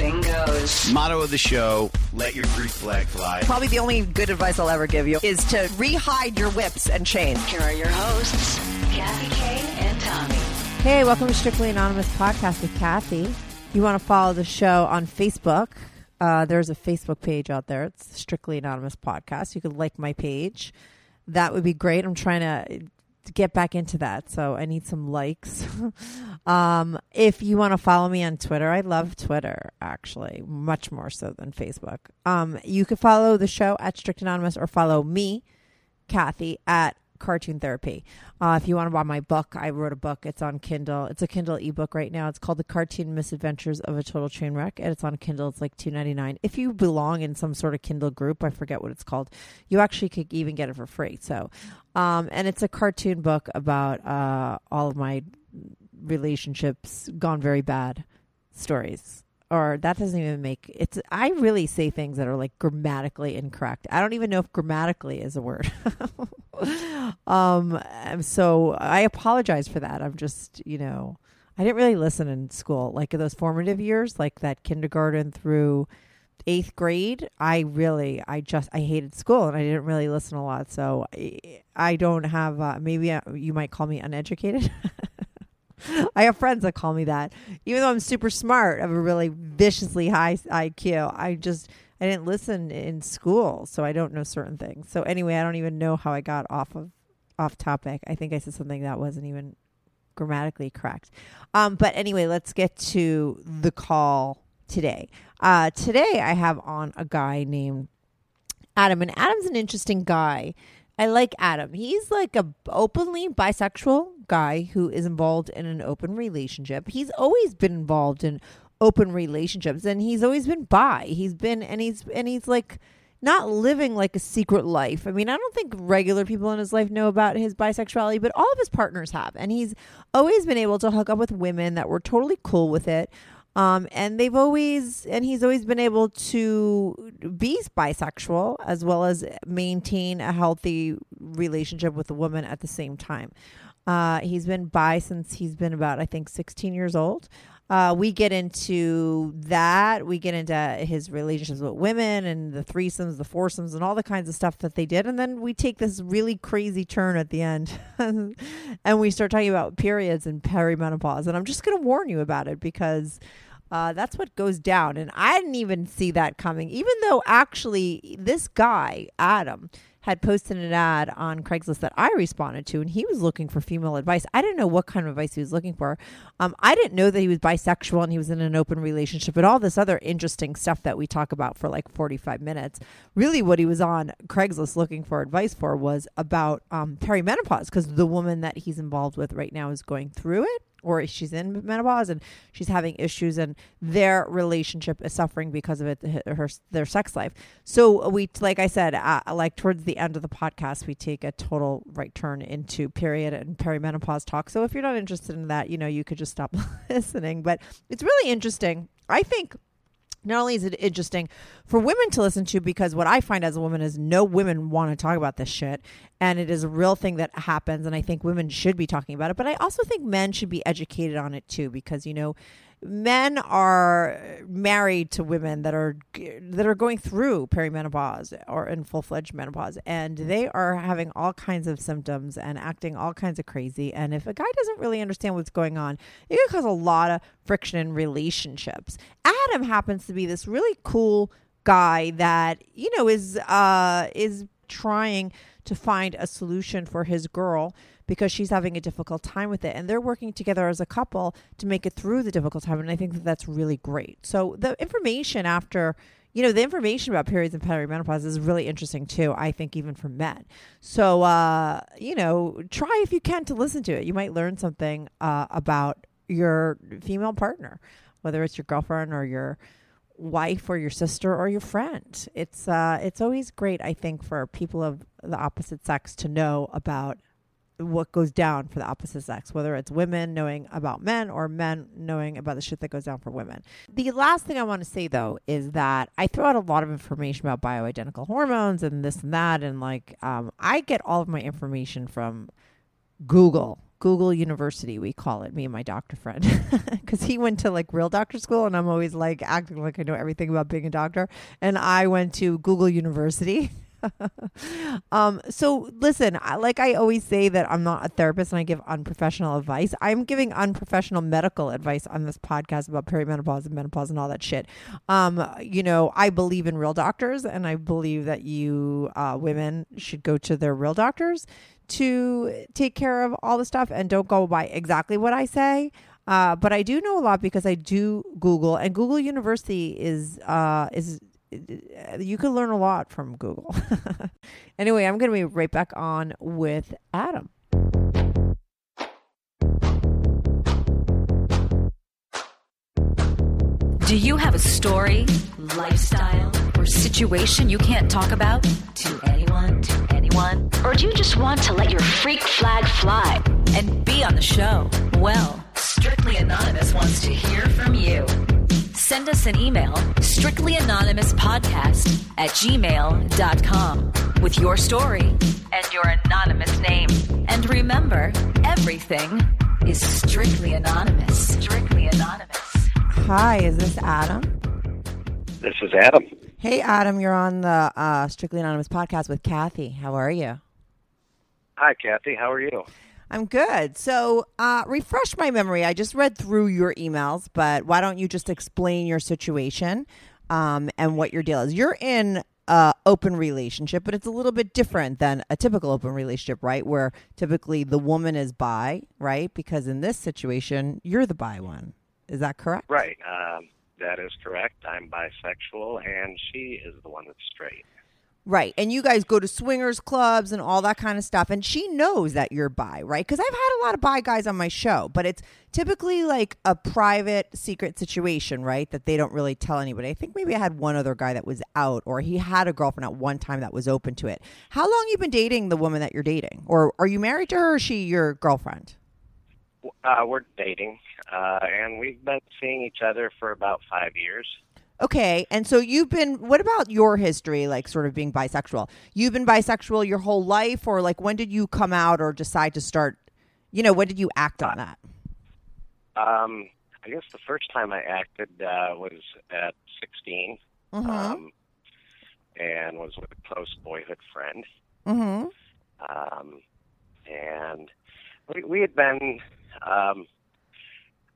And anything goes. Motto of the show: Let your Greek flag fly. Probably the only good advice I'll ever give you is to rehide your whips and chains. Here are your hosts, Kathy Kay and Tommy. Hey, welcome to Strictly Anonymous podcast with Kathy. You want to follow the show on Facebook? Uh, there's a Facebook page out there. It's Strictly Anonymous podcast. You could like my page. That would be great. I'm trying to get back into that, so I need some likes. um, if you want to follow me on Twitter, I love Twitter actually, much more so than Facebook. Um, you can follow the show at Strict Anonymous or follow me, Kathy, at Cartoon Therapy. Uh, if you want to buy my book, I wrote a book. It's on Kindle. It's a Kindle ebook right now. It's called The Cartoon Misadventures of a Total Train Wreck, and it's on Kindle. It's like two ninety nine. If you belong in some sort of Kindle group, I forget what it's called, you actually could even get it for free. So, um, and it's a cartoon book about uh, all of my relationships gone very bad stories or that doesn't even make it's i really say things that are like grammatically incorrect. I don't even know if grammatically is a word. Um so i apologize for that. I'm just you know i didn't really listen in school. Like those formative years like that kindergarten through eighth grade i really i just i hated school and i didn't really listen a lot. So i, I don't have uh, maybe uh, you might call me uneducated I have friends that call me that. Even though I'm super smart, I have a really viciously high IQ. I just I didn't listen in school, so I don't know certain things. So anyway, I don't even know how I got off of off topic. I think I said something that wasn't even grammatically correct. Um, but anyway, let's get to the call today. Uh, today I have on a guy named Adam, and Adam's an interesting guy. I like Adam. He's like a openly bisexual guy who is involved in an open relationship. He's always been involved in open relationships and he's always been bi. He's been and he's and he's like not living like a secret life. I mean, I don't think regular people in his life know about his bisexuality, but all of his partners have. And he's always been able to hook up with women that were totally cool with it. Um, and they've always, and he's always been able to be bisexual as well as maintain a healthy relationship with a woman at the same time. Uh, he's been bi since he's been about, I think, 16 years old. Uh, we get into that. We get into his relationships with women and the threesomes, the foursomes, and all the kinds of stuff that they did. And then we take this really crazy turn at the end and we start talking about periods and perimenopause. And I'm just going to warn you about it because uh, that's what goes down. And I didn't even see that coming, even though actually this guy, Adam, had posted an ad on Craigslist that I responded to, and he was looking for female advice. I didn't know what kind of advice he was looking for. Um, I didn't know that he was bisexual and he was in an open relationship, and all this other interesting stuff that we talk about for like 45 minutes. Really, what he was on Craigslist looking for advice for was about um, perimenopause, because the woman that he's involved with right now is going through it or she's in menopause and she's having issues and their relationship is suffering because of it her their sex life. So we like i said uh, like towards the end of the podcast we take a total right turn into period and perimenopause talk. So if you're not interested in that you know you could just stop listening. But it's really interesting. I think not only is it interesting for women to listen to because what I find as a woman is no women want to talk about this shit and it is a real thing that happens and I think women should be talking about it but I also think men should be educated on it too because you know men are married to women that are that are going through perimenopause or in full-fledged menopause and they are having all kinds of symptoms and acting all kinds of crazy and if a guy doesn't really understand what's going on it can cause a lot of friction in relationships. Adam happens to be this really cool guy that you know is uh is trying to find a solution for his girl because she's having a difficult time with it. And they're working together as a couple to make it through the difficult time. And i think that that's really great. So the information after you know the information about periods and perimenopause is really interesting too i think even for men. So uh you know try if you can to listen to it. You might learn something uh about your female partner whether it's your girlfriend or your wife or your sister or your friend. It's uh it's always great i think for people of the opposite sex to know about what goes down for the opposite sex, whether it's women knowing about men or men knowing about the shit that goes down for women. The last thing I want to say though is that I throw out a lot of information about bioidentical hormones and this and that, and like um, I get all of my information from Google. Google University, we call it, me and my doctor friend, because he went to like real doctor school, and I'm always like acting like I know everything about being a doctor. And I went to Google University. um, so listen, I, like I always say that I'm not a therapist and I give unprofessional advice. I'm giving unprofessional medical advice on this podcast about perimenopause and menopause and all that shit. Um, you know, I believe in real doctors and I believe that you uh, women should go to their real doctors to take care of all the stuff and don't go by exactly what I say. Uh, but I do know a lot because I do Google, and Google University is uh, is you can learn a lot from Google. anyway, I'm going to be right back on with Adam. Do you have a story, lifestyle, or situation you can't talk about to anyone, to anyone? Or do you just want to let your freak flag fly and be on the show? Well, Strictly Anonymous wants to hear from you. Send us an email, strictlyanonymouspodcast at gmail.com, with your story and your anonymous name. And remember, everything is strictly anonymous. Strictly anonymous. Hi, is this Adam? This is Adam. Hey, Adam, you're on the uh, Strictly Anonymous podcast with Kathy. How are you? Hi, Kathy. How are you? I'm good. So, uh, refresh my memory. I just read through your emails, but why don't you just explain your situation um, and what your deal is? You're in a open relationship, but it's a little bit different than a typical open relationship, right? Where typically the woman is bi, right? Because in this situation, you're the bi one. Is that correct? Right. Um, that is correct. I'm bisexual, and she is the one that's straight. Right. And you guys go to swingers clubs and all that kind of stuff. And she knows that you're bi, right? Because I've had a lot of bi guys on my show, but it's typically like a private, secret situation, right? That they don't really tell anybody. I think maybe I had one other guy that was out, or he had a girlfriend at one time that was open to it. How long you been dating the woman that you're dating? Or are you married to her or is she your girlfriend? Uh, we're dating, uh, and we've been seeing each other for about five years. Okay, and so you've been. What about your history, like sort of being bisexual? You've been bisexual your whole life, or like when did you come out or decide to start? You know, when did you act on that? Um, I guess the first time I acted uh, was at 16, Mm-hmm. um, and was with a close boyhood friend. mm-hmm. um, and we, we had been, um,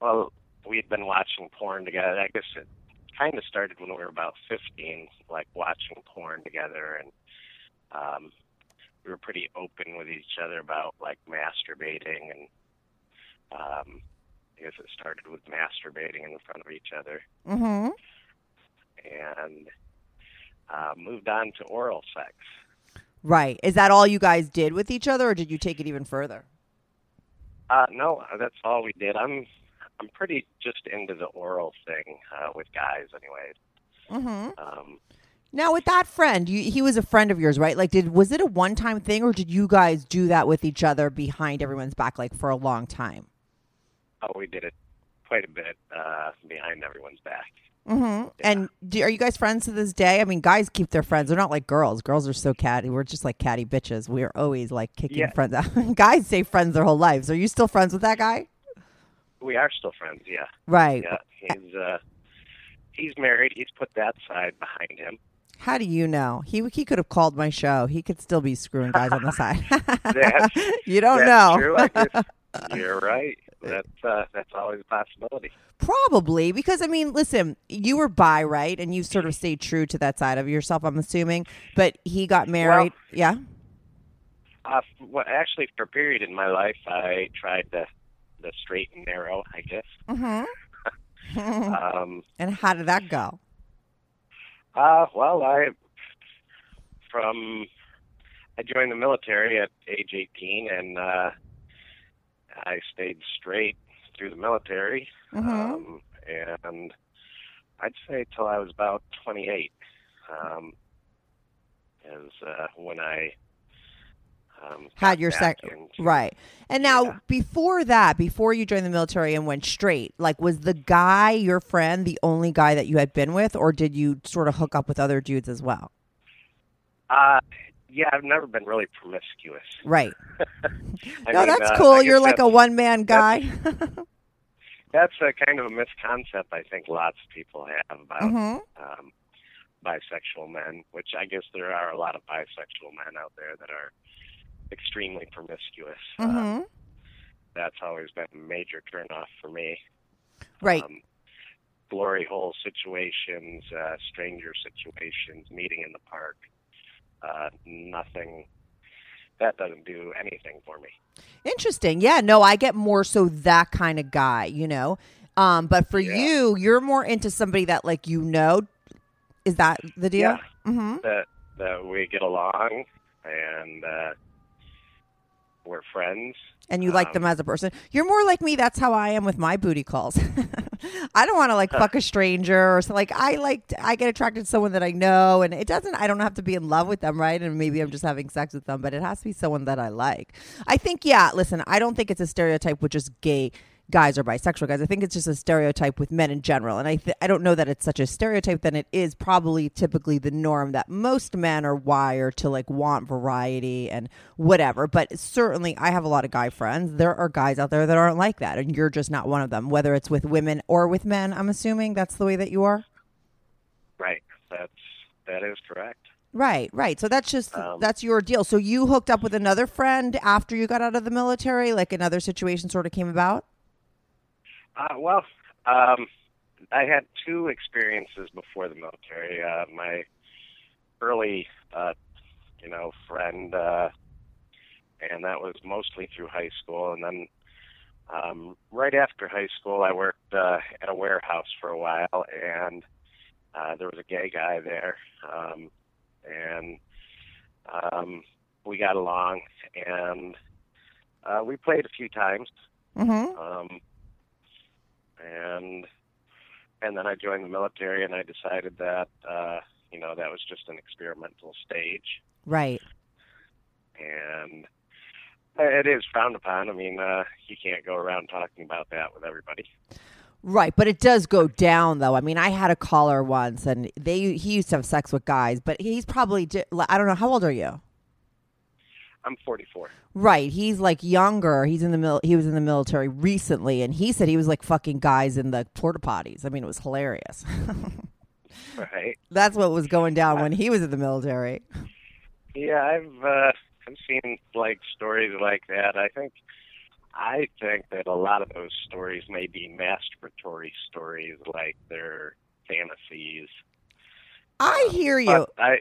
well, we had been watching porn together. I guess it kind of started when we were about 15, like watching porn together, and um, we were pretty open with each other about like masturbating, and um, I guess it started with masturbating in front of each other, Mm-hmm. and uh, moved on to oral sex. Right. Is that all you guys did with each other, or did you take it even further? Uh, no, that's all we did. I'm I'm pretty just into the oral thing uh, with guys, anyways. Mm-hmm. Um, Now, with that friend, you, he was a friend of yours, right? Like, did was it a one time thing, or did you guys do that with each other behind everyone's back, like for a long time? oh, we did it quite a bit uh, behind everyone's back. Mm-hmm. And do, are you guys friends to this day? I mean, guys keep their friends. They're not like girls. Girls are so catty. We're just like catty bitches. We are always like kicking Yeah. friends out. guys stay friends their whole lives. Are you still friends with that guy? We are still friends, yeah. Right. Yeah, he's uh, he's married. He's put that side behind him. How do you know? He he could have called my show. He could still be screwing guys on the side. You don't that's know. Guess you're right. That's uh, that's always a possibility. Probably because I mean, listen, you were bi, right? And you sort of stayed true to that side of yourself, I'm assuming. But he got married. yeah. Uh, well, actually, for a period in my life, I tried the the straight and narrow. I guess. Mm-hmm. Um, and how did that go? Uh, well, I from I joined the military at age 18, and uh, I stayed straight through the military, Mhm. um, and I'd say till I was about 28. Um, is uh, when I um, had your back sec right. And now Yeah. before that before you joined the military and went straight like was the guy your friend the only guy that you had been with or did you sort of hook up with other dudes as well? Uh, yeah, I've never been really promiscuous. right. No mean, that's uh, cool. you're like a one-man guy. That's a kind of a misconcept I think lots of people have about hmm um, bisexual men, which I guess there are a lot of bisexual men out there that are extremely promiscuous. hmm Um, that's always been a major turnoff for me. right Um, glory hole situations, uh, stranger situations, meeting in the park. Uh, nothing. That doesn't do anything for me. Interesting. Yeah, no, I get more so that kind of guy, you know. Um, but for Yeah. you, you're more into somebody that like you know. Is that the deal? Yeah. Mm-hmm. That that we get along and uh, we're friends. And you like them Um, as a person. You're more like me. That's how I am with my booty calls. I don't want to like fuck a stranger or so. Like I like I get attracted to someone that I know, and it doesn't. I don't have to be in love with them, right? And maybe I'm just having sex with them, but it has to be someone that I like. I think, yeah. Listen, I don't think it's a stereotype with just gay guys or bisexual guys. I think it's just a stereotype with men in general, and I th- I don't know that it's such a stereotype. Then it is probably typically the norm that most men are wired to like want variety and whatever. But certainly, I have a lot of guy friends. There are guys out there that aren't like that, and you're just not one of them. Whether it's with women or with men, I'm assuming that's the way that you are. Right. That's that is correct. Right, right. So that's just Um, that's your deal. So you hooked up with another friend after you got out of the military, like another situation sort of came about. Uh, well, um, I had two experiences before the military. Uh, my early, uh, you know, friend, uh, and that was mostly through high school. And then um, right after high school, I worked uh, at a warehouse for a while, and uh, there was a gay guy there, um, and um, we got along, and uh, we played a few times. Mm-hmm. Um, and and then I joined the military, and I decided that uh, you know that was just an experimental stage, Right. and it is frowned upon. I mean, uh, you can't go around talking about that with everybody. Right, but it does go down though. I mean, I had a caller once, and they he used to have sex with guys, but he's probably I don't know how old are you? I'm 44. Right, he's like younger. He's in the mil- he was in the military recently, and he said he was like fucking guys in the porta potties. I mean, it was hilarious. Right? That's what was going down when he was in the military. Yeah, I've uh, I've seen like stories like that. I think I think that a lot of those stories may be masturbatory stories, like they're fantasies. I hear you. But I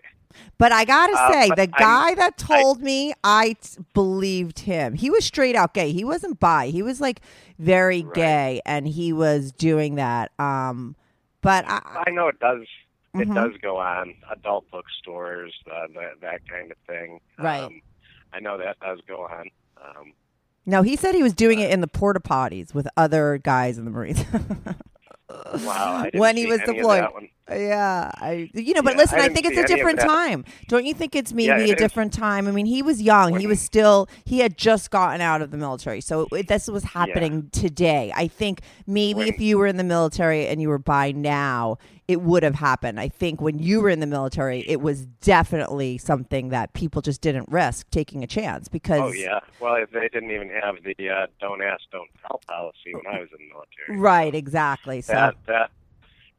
But I gotta Uh, say, the guy that told me, I t- believed him. He was straight out gay. He wasn't bi. He was like very Right. gay, and he was doing that. Um, but I, I know it does. It Mhm. does go on adult bookstores, uh, that that kind of thing. Right. Um, I know that does go on. Um, no, he said he was doing it in the porta potties with other guys in the Marines. wow. I didn't When he was deployed. Yeah, I you know, but Yeah, listen, I I, think it's a different time. Don't you think it's maybe Yeah, a is. different time? I mean, he was young. he was still he had just gotten out of the military, so it, this was happening today. I think maybe if you were in the military and you were bi now, it would have happened. I think when you were in the military, it was definitely something that people just didn't risk taking a chance because Oh yeah. Well, they didn't even have the uh, "don't ask, don't tell" policy when I was in the military. right, exactly. So That that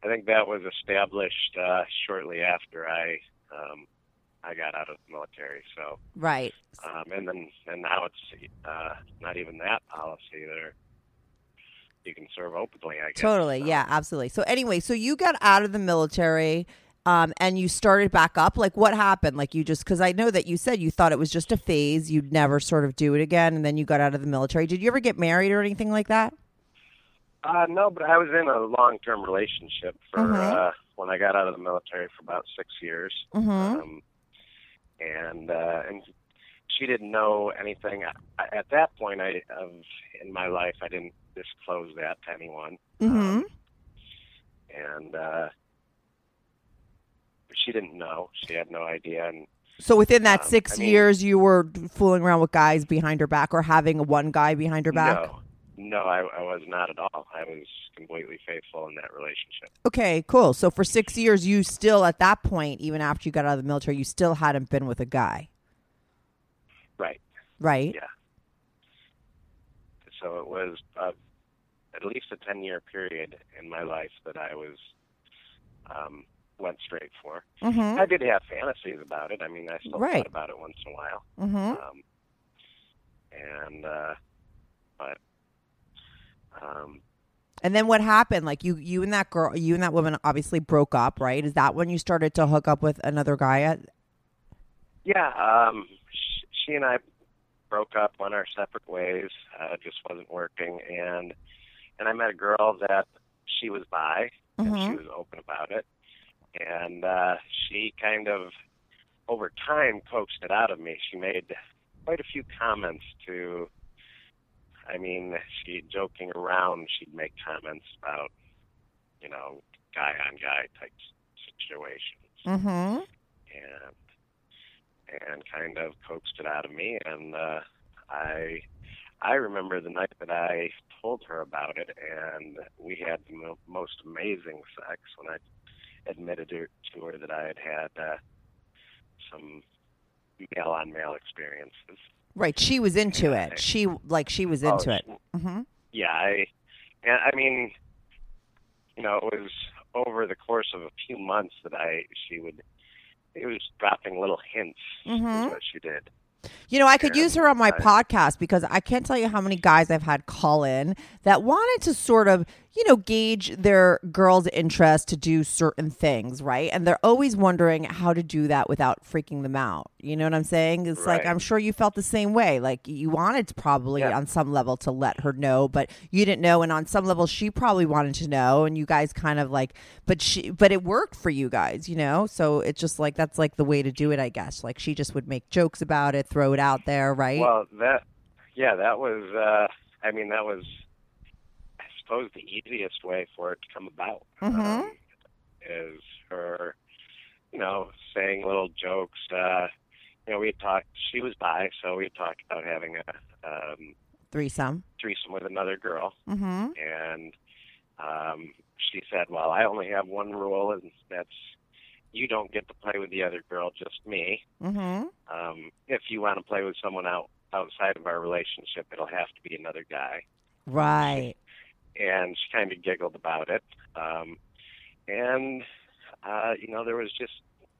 I think that was established uh, shortly after I um, I got out of the military. So right. um, and then and now it's uh, not even that policy. There, you can serve openly. I guess. Totally. So, Yeah, absolutely. So anyway, so you got out of the military um, and you started back up. Like what happened? Like you just because I know that you said you thought it was just a phase, you'd never sort of do it again, and then you got out of the military. Did you ever get married or anything like that? Uh, no, but I was in a long-term relationship for Mhm. uh, when I got out of the military for about six years. Mm-hmm. um, and uh, and she didn't know anything I, at that point. I of in my life, I didn't disclose that to anyone, Mm-hmm. um, and uh, she didn't know. She had no idea, and So within that Um, six I mean- years, you were fooling around with guys behind her back, or having one guy behind her back. No, no, I, I was not at all. I was completely faithful in that relationship. Okay, cool. So for six years, you still at that point, even after you got out of the military, you still hadn't been with a guy, Right. right? Yeah. So it was uh, at least a ten-year period in my life that I was um, went straight for. Mm-hmm. I did have fantasies about it. I mean, I still Right. thought about it once in a while. Mm-hmm. Um, and uh, but um, And then what happened? Like you, you and that girl, you and that woman obviously broke up, right? Is that when you started to hook up with another guy? At yeah, um, sh- she and I broke up, went our separate ways. Uh, it just wasn't working, and and I met a girl that she was bi, and she Mhm. was open about it, and uh, she kind of over time coaxed it out of me. She made quite a few comments to. I mean, she joking around. She'd make comments about, you know, guy on guy type situations mm-hmm. and and kind of coaxed it out of me and uh I I remember the night that I told her about it and we had the mo- most amazing sex when I admitted to, to her that I had had uh, some male on male experiences. Right. She was into it. She like she was Oh, into it. Mm-hmm. Yeah, I and I mean you know, it was over the course of a few months that I she would it was dropping little hints Mhm. is what she did. You know, I could use her on my podcast because I can't tell you how many guys I've had call in that wanted to sort of, you know, gauge their girl's interest to do certain things, right? And they're always wondering how to do that without freaking them out. You know what I'm saying? It's like I'm sure you felt the same way. Like you wanted to probably Yeah. on some level to let her know, but you didn't know and on some level she probably wanted to know and you guys kind of like but she but it worked for you guys, you know? So it's just like that's like the way to do it, I guess. Like she just would make jokes about it, throw it out there, right? Well, that yeah, that was uh I mean that was suppose the easiest way for it to come about. Mhm. Um, is her you know, saying little jokes, uh you know, we talked she was bi, so we talked about having a um Threesome. threesome with another girl Mm-hmm. and um she said, Well, I only have one rule and that's you don't get to play with the other girl, just me. Mm-hmm. Um, if you want to play with someone out outside of our relationship, it'll have to be another guy. Right. And she kind of giggled about it. Um, and uh, you know, there was just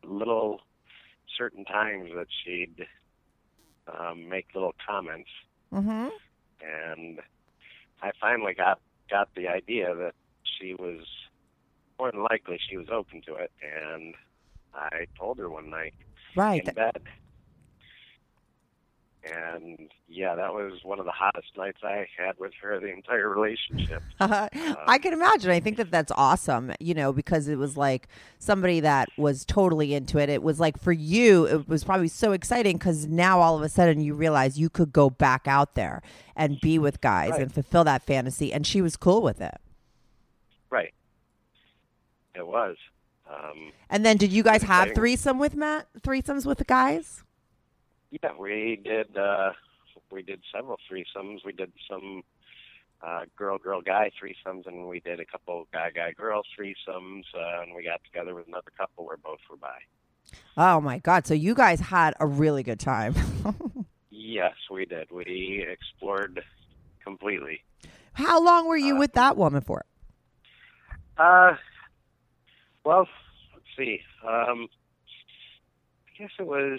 little certain times that she'd um, make little comments, Mm-hmm. and I finally got got the idea that she was more than likely she was open to it, and I told her one night Right. in bed. And yeah, that was one of the hottest nights I had with her the entire relationship. I can imagine. I think that that's awesome, you know, because it was like somebody that was totally into it. It was like for you, it was probably so exciting because now all of a sudden you realize you could go back out there and be with guys Right. and fulfill that fantasy. And she was cool with it. Right. It was. Um, And then did you guys have threesome with Matt? Threesomes with the guys? Yeah, we did. Uh, we did several threesomes. We did some uh, girl, girl, guy threesomes, and we did a couple guy, guy, girl threesomes. Uh, and we got together with another couple where both were bi. Oh my God. So you guys had a really good time. Yes, we did. We explored completely. How long were you Uh, with that woman for? Uh, well, let's see. Um, I guess it was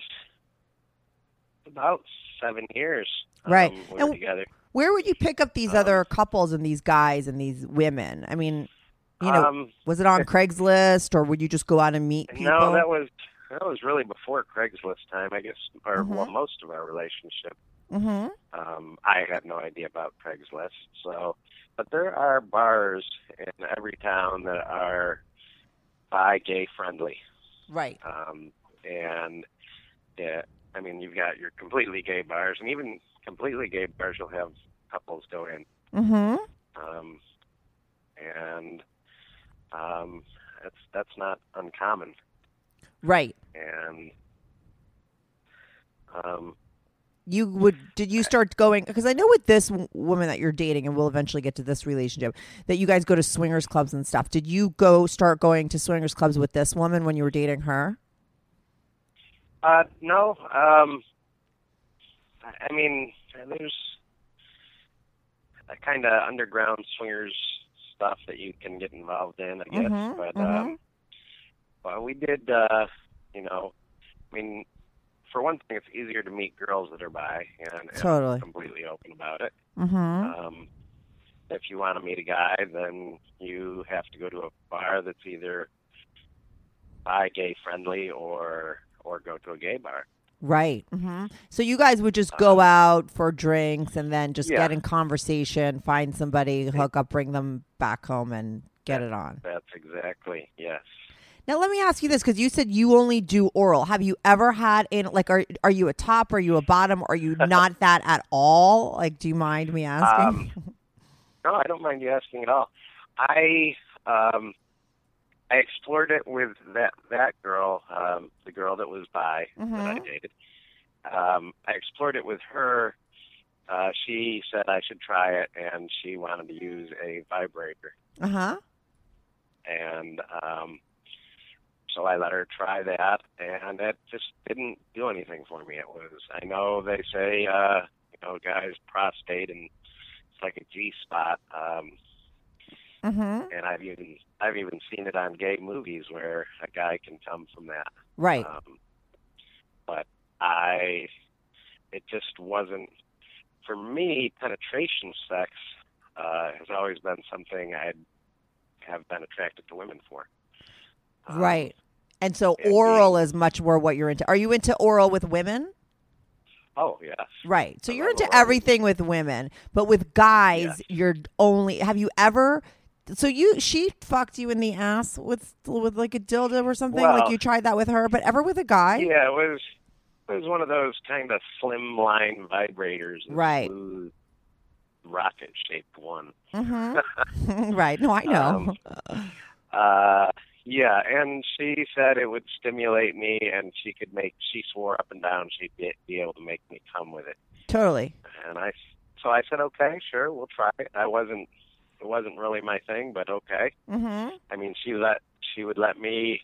about seven years. Right. Um, we And- were together. Where would you pick up these Um, other couples and these guys and these women? I mean, you know, um, was it on Craigslist or would you just go out and meet people? no, that was that was really before Craigslist time, I guess, or Mhm. well, most of our relationship. hmm Um, I had no idea about Craigslist, so. But there are bars in every town that are bi gay friendly. Right. um, and yeah, I mean you've got your completely gay bars, and even completely gay bars you'll have couples go in, hmm um, and um, that's that's not uncommon. Right. And Um, You would did you start going because I know with this woman that you're dating and we'll eventually get to this relationship that you guys go to swingers clubs and stuff. Did you go start going to swingers clubs with this woman when you were dating her? Uh, no, um, I mean, there's a kind of underground swingers stuff that you can get involved in, I guess. Mhm, but mhm. um, well, we did. Uh, you know, I mean, for one thing, it's easier to meet girls that are bi and, and Totally. completely open about it. Mm-hmm. Um, if you want to meet a guy, then you have to go to a bar that's either bi gay friendly or or go to a gay bar. Right. hmm So you guys would just go out for drinks and then just Yeah. get in conversation, find somebody, hook up, bring them back home, and get it on. That's exactly yes. Now let me ask you this because you said you only do oral. Have you ever had in like are are you a top? Are you a bottom? Are you not that at all? Like, do you mind me asking? Um, No, I don't mind you asking at all. I um, I explored it with that that girl, um, the girl that was bi that I Mhm. dated. Um, I explored it with her. Uh, she said I should try it, and she wanted to use a vibrator. Uh huh. and um, so I let her try that, and it just didn't do anything for me. It was I know they say uh, you know guys prostate and it's like a G spot, um, Mm-hmm. and I've even I've even seen it on gay movies where a guy can come from that. Right. Um, but I, it just wasn't for me. Penetration sex uh, has always been something I'd have been attracted to women for. Um, right. And so and oral is much more what you're into. Are you into oral with women? Oh yes. Right. So I you're into oral. everything with women, but with guys, you're only. Have you ever? So you she fucked you in the ass with with like a dildo or something? like you tried that with her, but ever with a guy? Yeah, it was. It was one of those kind of slim line vibrators. Right. Rocket shaped one. Mm-hmm. right. No, I know. Um, Uh, yeah, and she said it would stimulate me, and she could make. She swore up and down she'd be, be able to make me come with it. totally. And I, so I said, okay, sure, we'll try it. I wasn't. It wasn't really my thing, but okay. Mm-hmm. I mean, she let she would let me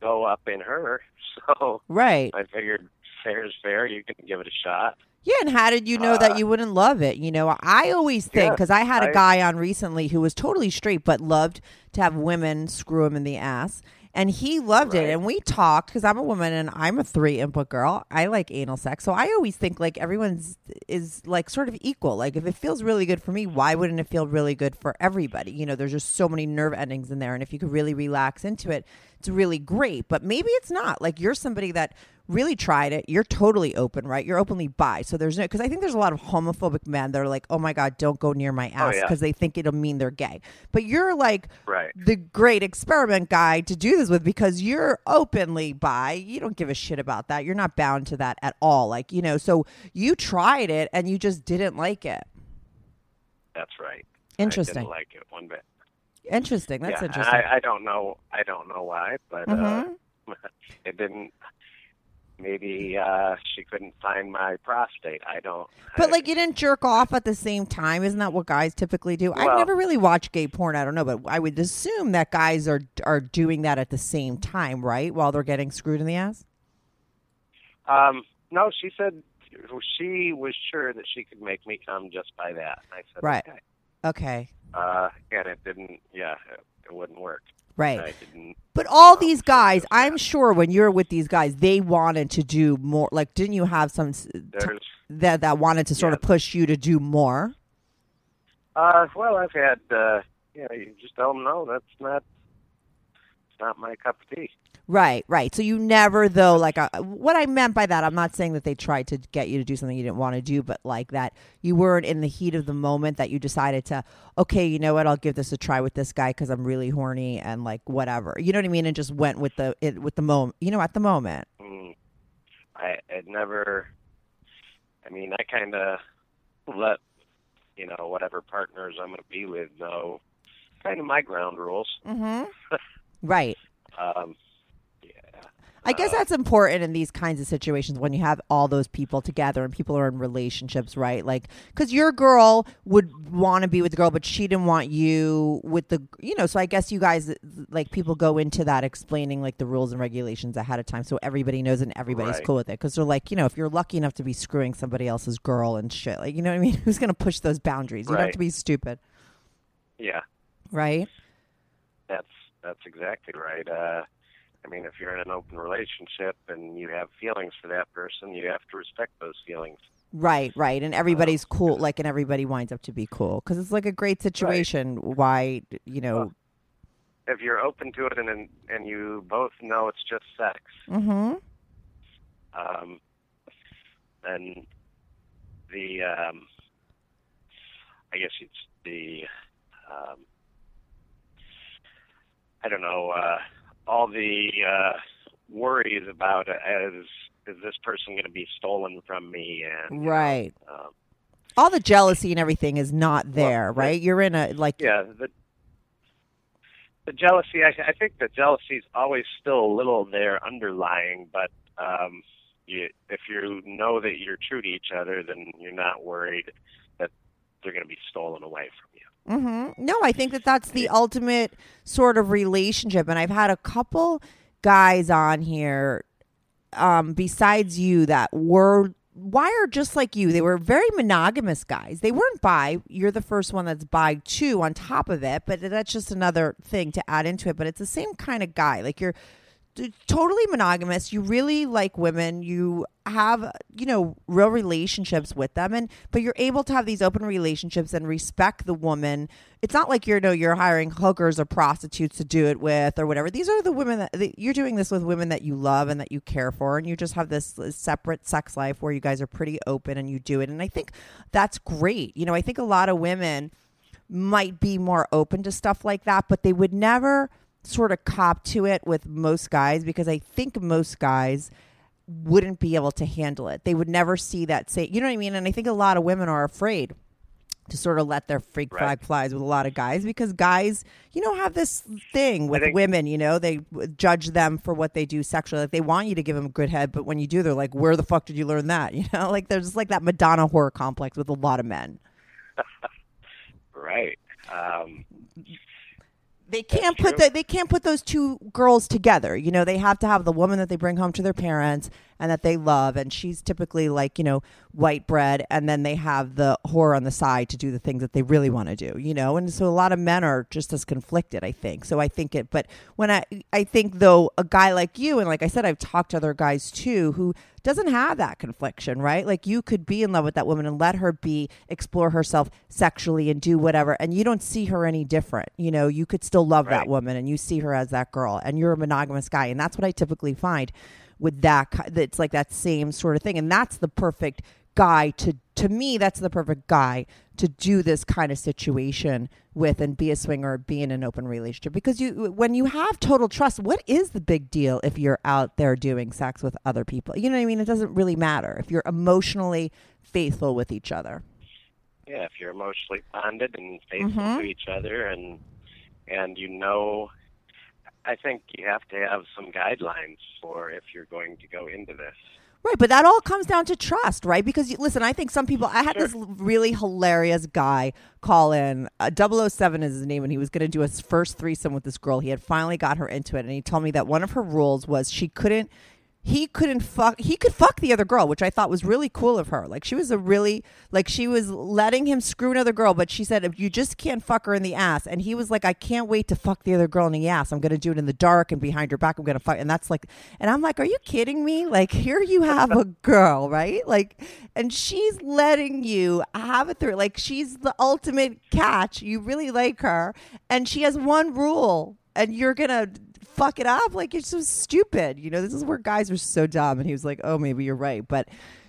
go up in her, so Right. I figured fair is fair. You can give it a shot. Yeah, and how did you know that Uh, you wouldn't love it? You know, I always think Yeah, because I had a I- guy on recently who was totally straight but loved to have women screw him in the ass, and he loved it. And we talked because I'm a woman and I'm a three input girl. I like anal sex, so I always think like everyone's is like sort of equal. Like if it feels really good for me, why wouldn't it feel really good for everybody? You know, there's just so many nerve endings in there, and if you could really relax into it, it's really great. But maybe it's not. Like you're somebody that really tried it. You're totally open, right? You're openly bi. So there's no because I think there's a lot of homophobic men that are like, oh my god, don't go near my ass Oh, yeah. because they think it'll mean they're gay. But you're like Right. the great experiment guy to do this with because you're openly bi. You don't give a shit about that. You're not bound to that at all. Like you know, so you tried it and you just didn't like it. That's right. Interesting. Like it one bit. Interesting. That's yeah, interesting. I, I don't know. I don't know why, but Mhm. uh, it didn't. Maybe uh, she couldn't find my prostate. I don't. But I- like you didn't jerk off at the same time, isn't that what guys typically do? I've never really watched gay porn. I don't know, but I would assume that guys are are doing that at the same time, right? While they're getting screwed in the ass. Um, no, she said she was sure that she could make me come just by that. I said, Right. okay. Okay, Uh, and it didn't. Yeah, it, it wouldn't work. Right. But all these guys, I'm sure when you're with these guys, they wanted to do more. Like, didn't you have some t- that that wanted to sort Yeah. of push you to do more? Uh, well, I've had. Uh, you know, you just tell them no. That's not. It's not my cup of tea. Right, right. So you never, though, like uh, what I meant by that, I'm not saying that they tried to get you to do something you didn't want to do, but like that you weren't in the heat of the moment that you decided to, okay, you know what, I'll give this a try with this guy because I'm really horny and like whatever, you know what I mean, and just went with the it, with the moment, you know, at the moment. Mm, I had never. I mean, I kind of let you know whatever partners I'm going to be with know kind of my ground rules. Mm-hmm. right. Um, I guess Uh, that's important in these kinds of situations when you have all those people together and people are in relationships, right? Like, because your girl would want to be with the girl, but she didn't want you with the, you know. So I guess you guys, like, people go into that explaining like the rules and regulations ahead of time, so everybody knows and everybody's Right. cool with it. Because they're like, you know, if you're lucky enough to be screwing somebody else's girl and shit, like, you know what I mean? Who's gonna push those boundaries? You don't have to be stupid, yeah, right? that's that's exactly right. Uh, I mean, if you're in an open relationship and you have feelings for that person, you have to respect those feelings. Right, right, and everybody's cool, like, and everybody winds up to be cool because it's like a great situation. Why, you know? Well, If you're open to it and and, and you both know it's just sex, mm-hmm. um, then the um, I guess it's the um, I don't know uh, all the uh, worries about uh, is is this person going to be stolen from me and you know, Right. um, All the jealousy and everything is not there, Well, right? You're in a like yeah the the jealousy I, I think the jealousy is always still a little there underlying but um you, if you know that you're true to each other then you're not worried that they're going to be stolen away from you hmm No, I think that that's the ultimate sort of relationship, and I've had a couple guys on here, um, besides you, that were wired just like you. They were very monogamous guys. They weren't bi. You're the first one that's bi too. On top of it, but that's just another thing to add into it. But it's the same kind of guy. Like you're totally monogamous. You really like women. You have, you know, real relationships with them and but you're able to have these open relationships and respect the woman. It's not like you're no you're hiring hookers or prostitutes to do it with or whatever. These are the women that, you're doing this with women that you love and that you care for and you just have this separate sex life where you guys are pretty open and you do it. And I think that's great. You know, I think a lot of women might be more open to stuff like that, but they would never sort of cop to it with most guys because I think most guys wouldn't be able to handle it. They would never see that say, you know what I mean? And I think a lot of women are afraid to sort of let their freak Right. flag flies with a lot of guys because guys, you know, have this thing with think- women, you know, they judge them for what they do sexually. Like they want you to give them a good head, but when you do, they're like, where the fuck did you learn that? You know, like there's just like that Madonna whore complex with a lot of men. right um They can't put the, they can't put those two girls together. You know, they have to have the woman that they bring home to their parents and that they love, and she's typically like you know white bread, and then they have the whore on the side to do the things that they really want to do. You know, and so a lot of men are just as conflicted. I think so. I think it, but when I I think though a guy like you, and like I said, I've talked to other guys too who doesn't have that confliction, right? Like you could be in love with that woman and let her be, explore herself sexually and do whatever, and you don't see her any different. You know, you could still love that woman and you see her as that girl, and you're a monogamous guy, and that's what I typically find with that. That's like that same sort of thing, and that's the perfect guy to to me. That's the perfect guy to do this kind of situation with and be a swinger, be in an open relationship because you when you have total trust, what is the big deal if you're out there doing sex with other people? You know what I mean? It doesn't really matter if you're emotionally faithful with each other. yeah if you're emotionally bonded and faithful Mhm. to each other and and you know i think you have to have some guidelines for if you're going to go into this Right, but that all comes down to trust, right? Because you, listen, I think some people. I had Sure. this really hilarious guy call in. Uh, 007 is his name, and he was going to do his first threesome with this girl. He had finally got her into it, and he told me that one of her rules was she couldn't. He couldn't fuck. He could fuck the other girl, which I thought was really cool of her. Like she was a really like she was letting him screw another girl, but she said if you just can't fuck her in the ass, and he was like, I can't wait to fuck the other girl in the ass. I'm going to do it in the dark and behind her back. I'm going to fuck, and that's like, and I'm like, are you kidding me? Like here you have a girl, right? Like, and she's letting you have it through. Like she's the ultimate catch. You really like her, and she has one rule, and you're gonna fuck it up. Like it's so stupid. You know, this is where guys are so dumb. And he was like, oh, maybe you're right, but.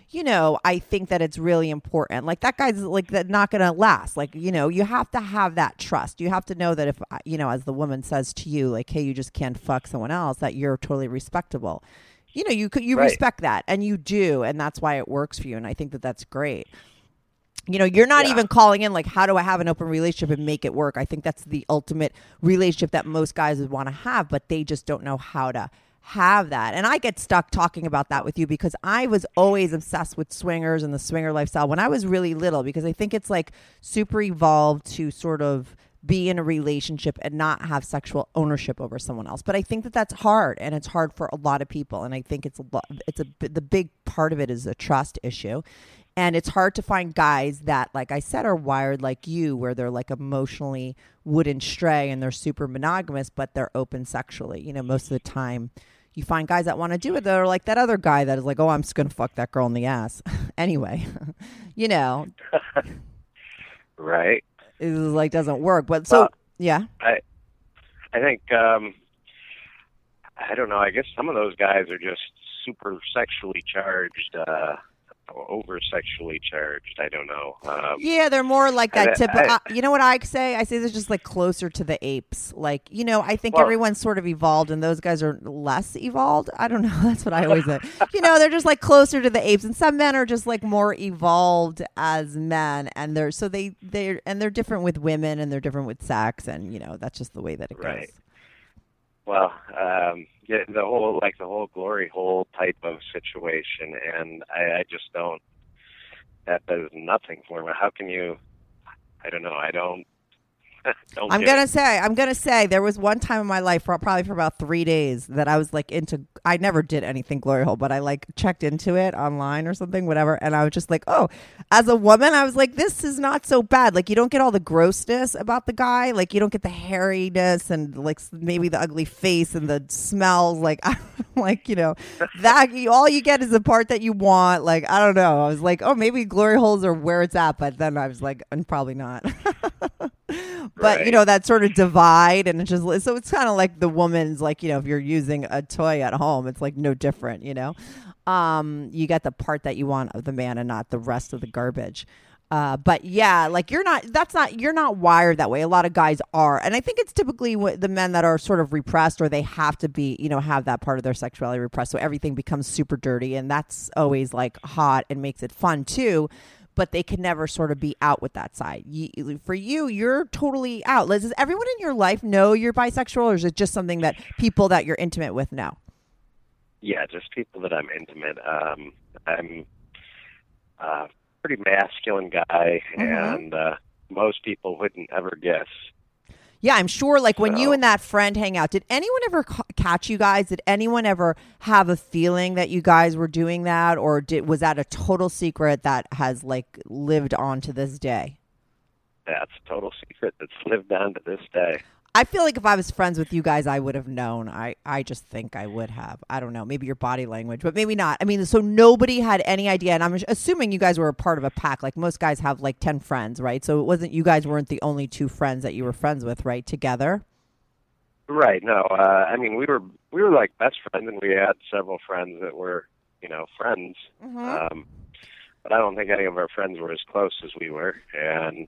You know, I think that it's really important. Like that guy's like that not to last. Like, you know, you have to have that trust. You have to know that if, uh, you know, as the woman says to you, like, hey, you just can't fuck someone else, that you're totally respectable. You know, you could, you Right. respect that and you do. And that's why it works for you. And I think that that's great you know you're not Yeah. even calling in like how do i have an open relationship and make it work i think that's the ultimate relationship that most guys would want to have but they just don't know how to have that. And I get stuck talking about that with you because I was always obsessed with swingers and the swinger lifestyle when I was really little because I think it's like super evolved to sort of be in a relationship and not have sexual ownership over someone else. But I think that that's hard and it's hard for a lot of people and I think it's a lot it's a the big part of it is a trust issue. And it's hard to find guys that, like I said, are wired like you, where they're like emotionally wouldn't stray and they're super monogamous, but they're open sexually. You know, most of the time, you find guys that want to do it that are like that other guy that is like, oh, I'm just going to fuck that girl in the ass. anyway, you know, Right. it like doesn't work. But so, Well, yeah. I I think um I don't know, I guess some of those guys are just super sexually charged, uh over sexually charged. I don't know. Um Yeah, they're more like that I-. I- uh, you know what I say? I say they're just like closer to the apes. Like you know, I think Well- everyone's sort of evolved, and those guys are less evolved. I don't know. That's what I always say. you know, they're just like closer to the apes, and some men are just like more evolved as men, and they're so they they and they're different with women, and they're different with sex, and you know that's just the way that it Right. goes. Well, um yeah, the whole like the whole glory hole type of situation and I, I just don't that does nothing for me. How can you I don't know, I don't don't I'm get gonna say, I'm gonna say, there was one time in my life, for, probably for about three days, that I was like into. I never did anything glory hole, but I like checked into it online or something, whatever, and I was just like, oh, as a woman, I was like, this is not so bad. Like, you don't get all the grossness about the guy, like you don't get the hairiness and like maybe the ugly face and the smells. Like, I'm like you know, that all you get is the part that you want. Like, I don't know. I was like, oh, maybe glory holes are where it's at, but then I was like, and probably not. but you know that sort of divide and it's just so it's kind of like the woman's like you know if you're using a toy at home it's like no different you know um you get the part that you want of the man and not the rest of the garbage uh, but yeah, like you're not. That's not. You're not wired that way. A lot of guys are, and I think it's typically the men that are sort of repressed, or they have to be, you know, have that part of their sexuality repressed. So everything becomes super dirty, and that's always like hot and makes it fun too but they can never sort of be out with that side. You, for you, you're totally out. Liz, does everyone in your life know you're bisexual, or is it just something that people that you're intimate with know? Yeah, just people that I'm intimate. Um, I'm a pretty masculine guy, Mhm. and uh, most people wouldn't ever guess. Yeah, I'm sure. Like when you and that friend hang out, did anyone ever ca- catch you guys? Did anyone ever have a feeling that you guys were doing that, or did was that a total secret that has like lived on to this day? That's a total secret that's lived on to this day. I feel like if I was friends with you guys, I would have known. I, I just think I would have. I don't know. Maybe your body language, but maybe not. I mean, so nobody had any idea. And I'm assuming you guys were a part of a pack. Like most guys have like 10 friends, right? So it wasn't, you guys weren't the only two friends that you were friends with, right? Together. Right? No, uh, I mean we were we were like best friends, and we had several friends that were you know friends. Um, but I don't think any of our friends were as close as we were, and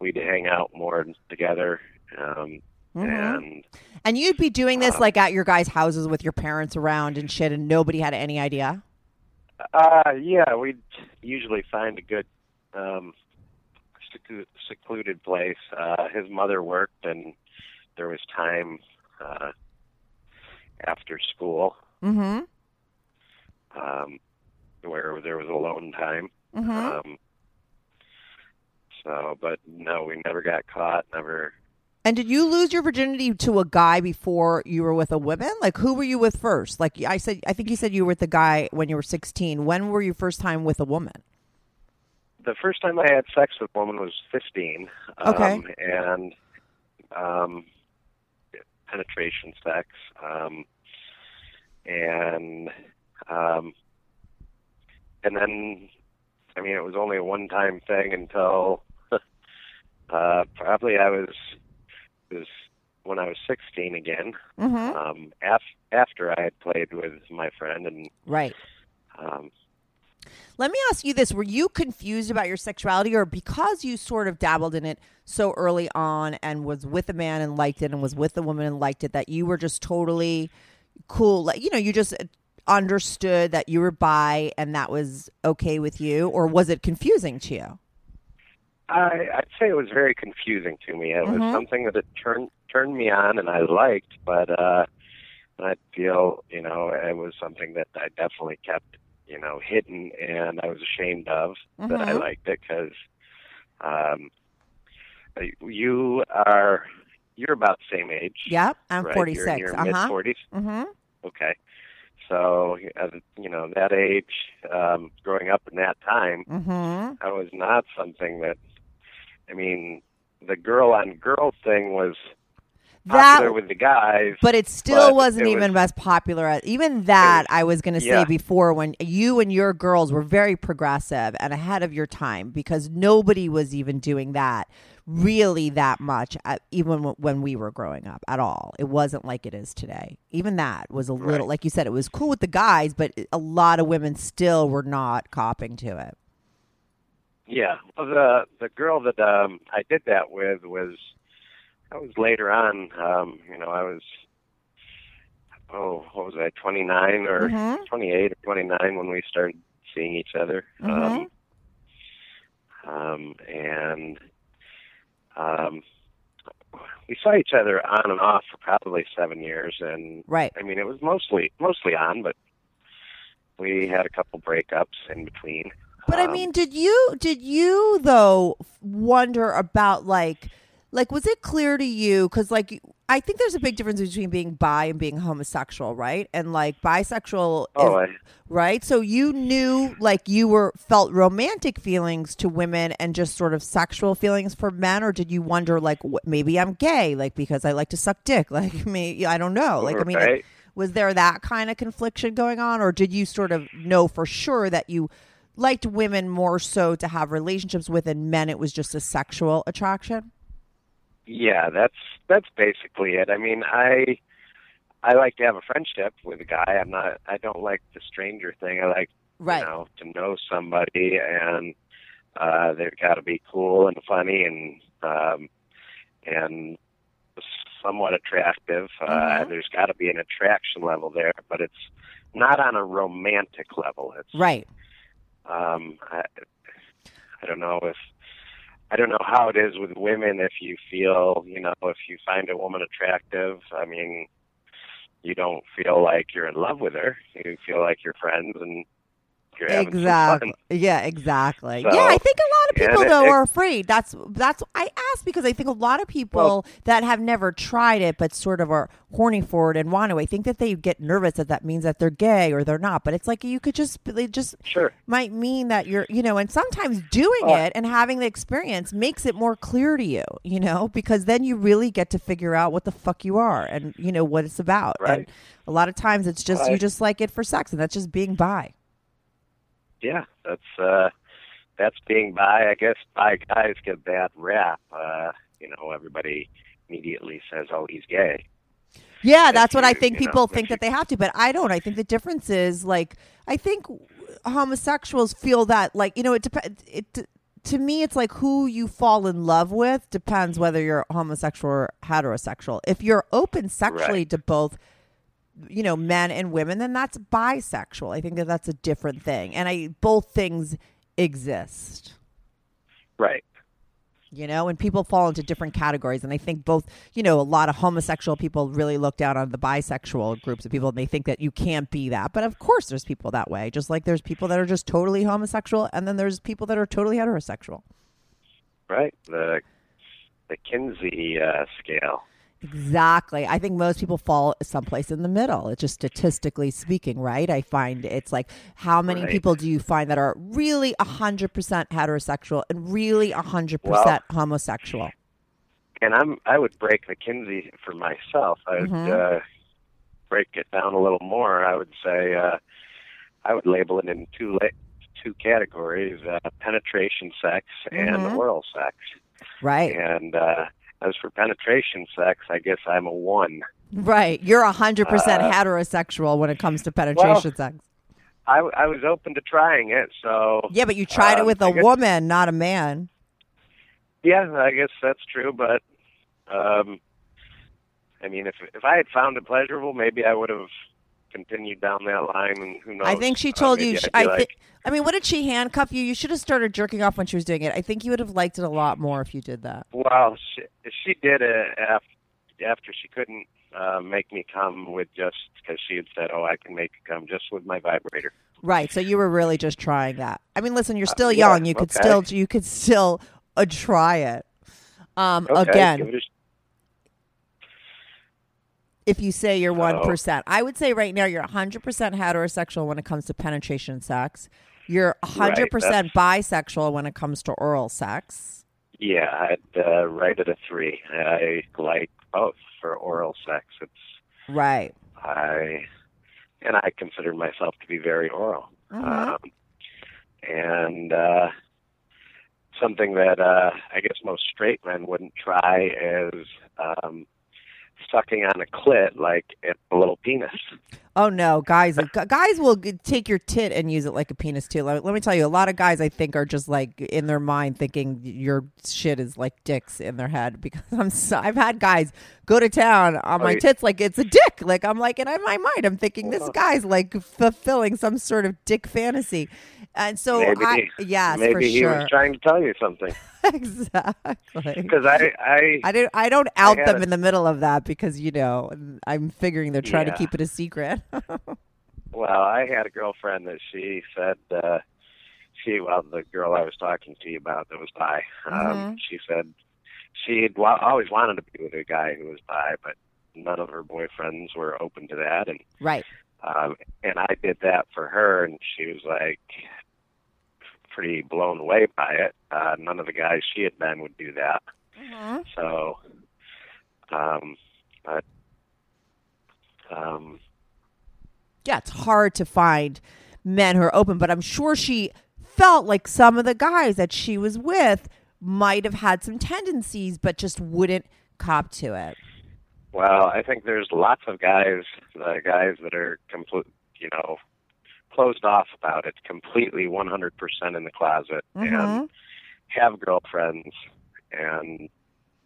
we'd hang out more together. Um, Mhm. And And you'd be doing this Um, like at your guys' houses with your parents around and shit, and nobody had any idea. uh, yeah, we'd usually find a good um, secluded place. Uh, his mother worked, and there was time uh, after school Mm um, where there was alone time. hmm. Mm hmm. Um, so, but no, we never got caught. Never. And did you lose your virginity to a guy before you were with a woman? Like, who were you with first? Like, I said, I think you said you were with a guy when you were 16. When were your first time with a woman? The first time I had sex with a woman was 15. Okay. Um, and um, penetration sex. Um, and um, and then, I mean, it was only a one-time thing until uh, probably I was was when I was 16 again. Mm-hmm. Um, af- after I had played with my friend and Right. um, Let me ask you this: Were you confused about your sexuality, or because you sort of dabbled in it so early on and was with a man and liked it, and was with a woman and liked it, that you were just totally cool? Like, you know, you just understood that you were bi and that was okay with you, or was it confusing to you? I, I'd say it was very confusing to me. It Mhm. was something that it turned turned me on and I liked, but uh, I feel, you know, it was something that I definitely kept, you know, hidden, and I was ashamed of that I Mhm. liked it because um, you are you're about the same age. Yep, I'm right? 46. You're in your uh mid 40s. Mm-hmm. Okay. So, uh, you know, that age, um, growing up in that time, Mm-hmm. I was not something that, I mean, the girl on girl thing was That, popular with the guys. but it still but wasn't it even was- as popular as even that. was- I was going to say yeah. before when you and your girls were very progressive and ahead of your time because nobody was even doing that really that much at, even w- when we were growing up at all. It wasn't like it is today. Even that was a little, Right. like you said, it was cool with the guys, but a lot of women still were not copping to it. Yeah, well, the the girl that um, I did that with was I was later on. Um, you know, I was oh, what was I, twenty nine or Mhm. twenty eight or twenty nine when we started seeing each other. Mhm. Um, um, and um, we saw each other on and off for probably seven years, and Right. I mean, it was mostly mostly on, but we had a couple breakups in between. But I Um, mean, did you did you though wonder about like like was it clear to you cuz like I think there's a big difference between being bi and being homosexual, right? And like bisexual oh, is, I, right? So you knew like you were felt romantic feelings to women and just sort of sexual feelings for men or did you wonder like wh- maybe I'm gay like because I like to suck dick like me I don't know. Like I mean Right. was there that kind of confliction going on or did you sort of know for sure that you liked women more so to have relationships with and men it was just a sexual attraction? Yeah, that's that's basically it. I mean, I I like to have a friendship with a guy. I'm not. I don't like the stranger thing. I like Right. you know to know somebody, and uh, they've got to be cool and funny and um, and somewhat attractive. Uh, Mhm. there's got to be an attraction level there, but it's not on a romantic level. It's Right. Um, I, I don't know if I don't know how it is with women. If you feel, you know, if you find a woman attractive, I mean, you don't feel like you're in love with her. You feel like you're friends and you're having Exactly. Yeah, exactly. So, yeah, I think a lot of people it- though it- are afraid. That's that's I ask because I think a lot of people that have never tried it but sort of are horny for it and want to. I think that they get nervous that that means that they're gay or they're not. But it's like you could just they just Sure. might mean that you're you know and sometimes doing Well- it and having the experience makes it more clear to you you know because then you really get to figure out what the fuck you are and you know what it's about Right. and a lot of times it's just you just like it for sex and that's just being bi Yeah, that's uh, that's being bi. I guess bi guys get a bad rap. Uh, you know, everybody immediately says, "Oh, he's gay." Yeah, if that's what I think you know, people if think you- that they have to, but I don't. I think the difference is like I think homosexuals feel that like you know it depends. It to me, it's like who you fall in love with depends whether you're homosexual or heterosexual. If you're open sexually Right. to both, you know, men and women, then that's bisexual. I think that that's a different thing, and I both things exist Right. you know, and people fall into different categories. And I think both, you know, a lot of homosexual people really look down on the bisexual groups of people and they think that you can't be that. But of course, there's people that way, just like there's people that are just totally homosexual, and then there's people that are totally heterosexual. Right. The the Kinsey uh, scale. Exactly. I think most people fall someplace in the middle. It's just statistically speaking, right? I find it's like how many Right. people do you find that are really 100% heterosexual and really 100% Well- homosexual? and I'm I would break the Kinsey for myself. I would Mhm. uh, break it down a little more. I would say uh, I would label it in two la- two categories: uh, penetration sex and Mhm. oral sex. Right. And uh, as for penetration sex, I guess I'm a one. Right. You're 100% Uh, heterosexual when it comes to penetration sex. I, I was open to trying it, so Yeah, but you tried it um, with a I guess- woman, not a man. yeah, I guess that's true. But um, I mean, if if I had found it pleasurable, maybe I would have continued down that line. And who knows? I think she Uh, told maybe you. She, I like, think. I mean, what did she handcuff you? You should have started jerking off when she was doing it. I think you would have liked it a lot more if you did that. Well, she, she did it after after she couldn't uh, make me come with just because she had said, "Oh, I can make you come just with my vibrator." Right. So you were really just trying that. I mean, listen, you're still Uh, yeah, young. You could okay. still you could still uh, try it. Um, Okay, again, it if you say you're one Oh. I would say right now you're 100 percent heterosexual when it comes to penetration sex. You're 100 percent bisexual when it comes to oral sex. yeah, I'd uh, rate it a three. I like both for oral sex. It's Right. I and I consider myself to be very oral. Mhm. Um, and uh, something that uh, I guess most straight men wouldn't try is um, sucking on a clit like a little penis. Oh no, guys! Guys will take your tit and use it like a penis too. Let, let me tell you, a lot of guys I think are just like in their mind thinking your shit is like dicks in their head because I'm so I've had guys go to town on my tits like it's a dick. Like I'm like, and in my mind I'm thinking this guy's like fulfilling some sort of dick fantasy, and so maybe I yes maybe for he sure was trying to tell you something exactly. because I I I don't. I don't out had them a- in the middle of that because you know I'm figuring they're trying to keep it a secret. Well, I had a girlfriend that she said uh, she well the girl I was talking to you about that was bi. Um, Mhm. she said she'd wa- always wanted to be with a guy who was bi, but none of her boyfriends were open to that, and right. um, and I did that for her, and she was like pretty blown away by it. Uh, none of the guys she had been would do that. Mhm. So, um, but, um, yeah, it's hard to find men who are open, but I'm sure she felt like some of the guys that she was with might have had some tendencies, but just wouldn't cop to it. Well, I think there's lots of guys, uh, guys that are complete, you know, closed off about it, completely 100% in the closet, Mhm. and have girlfriends and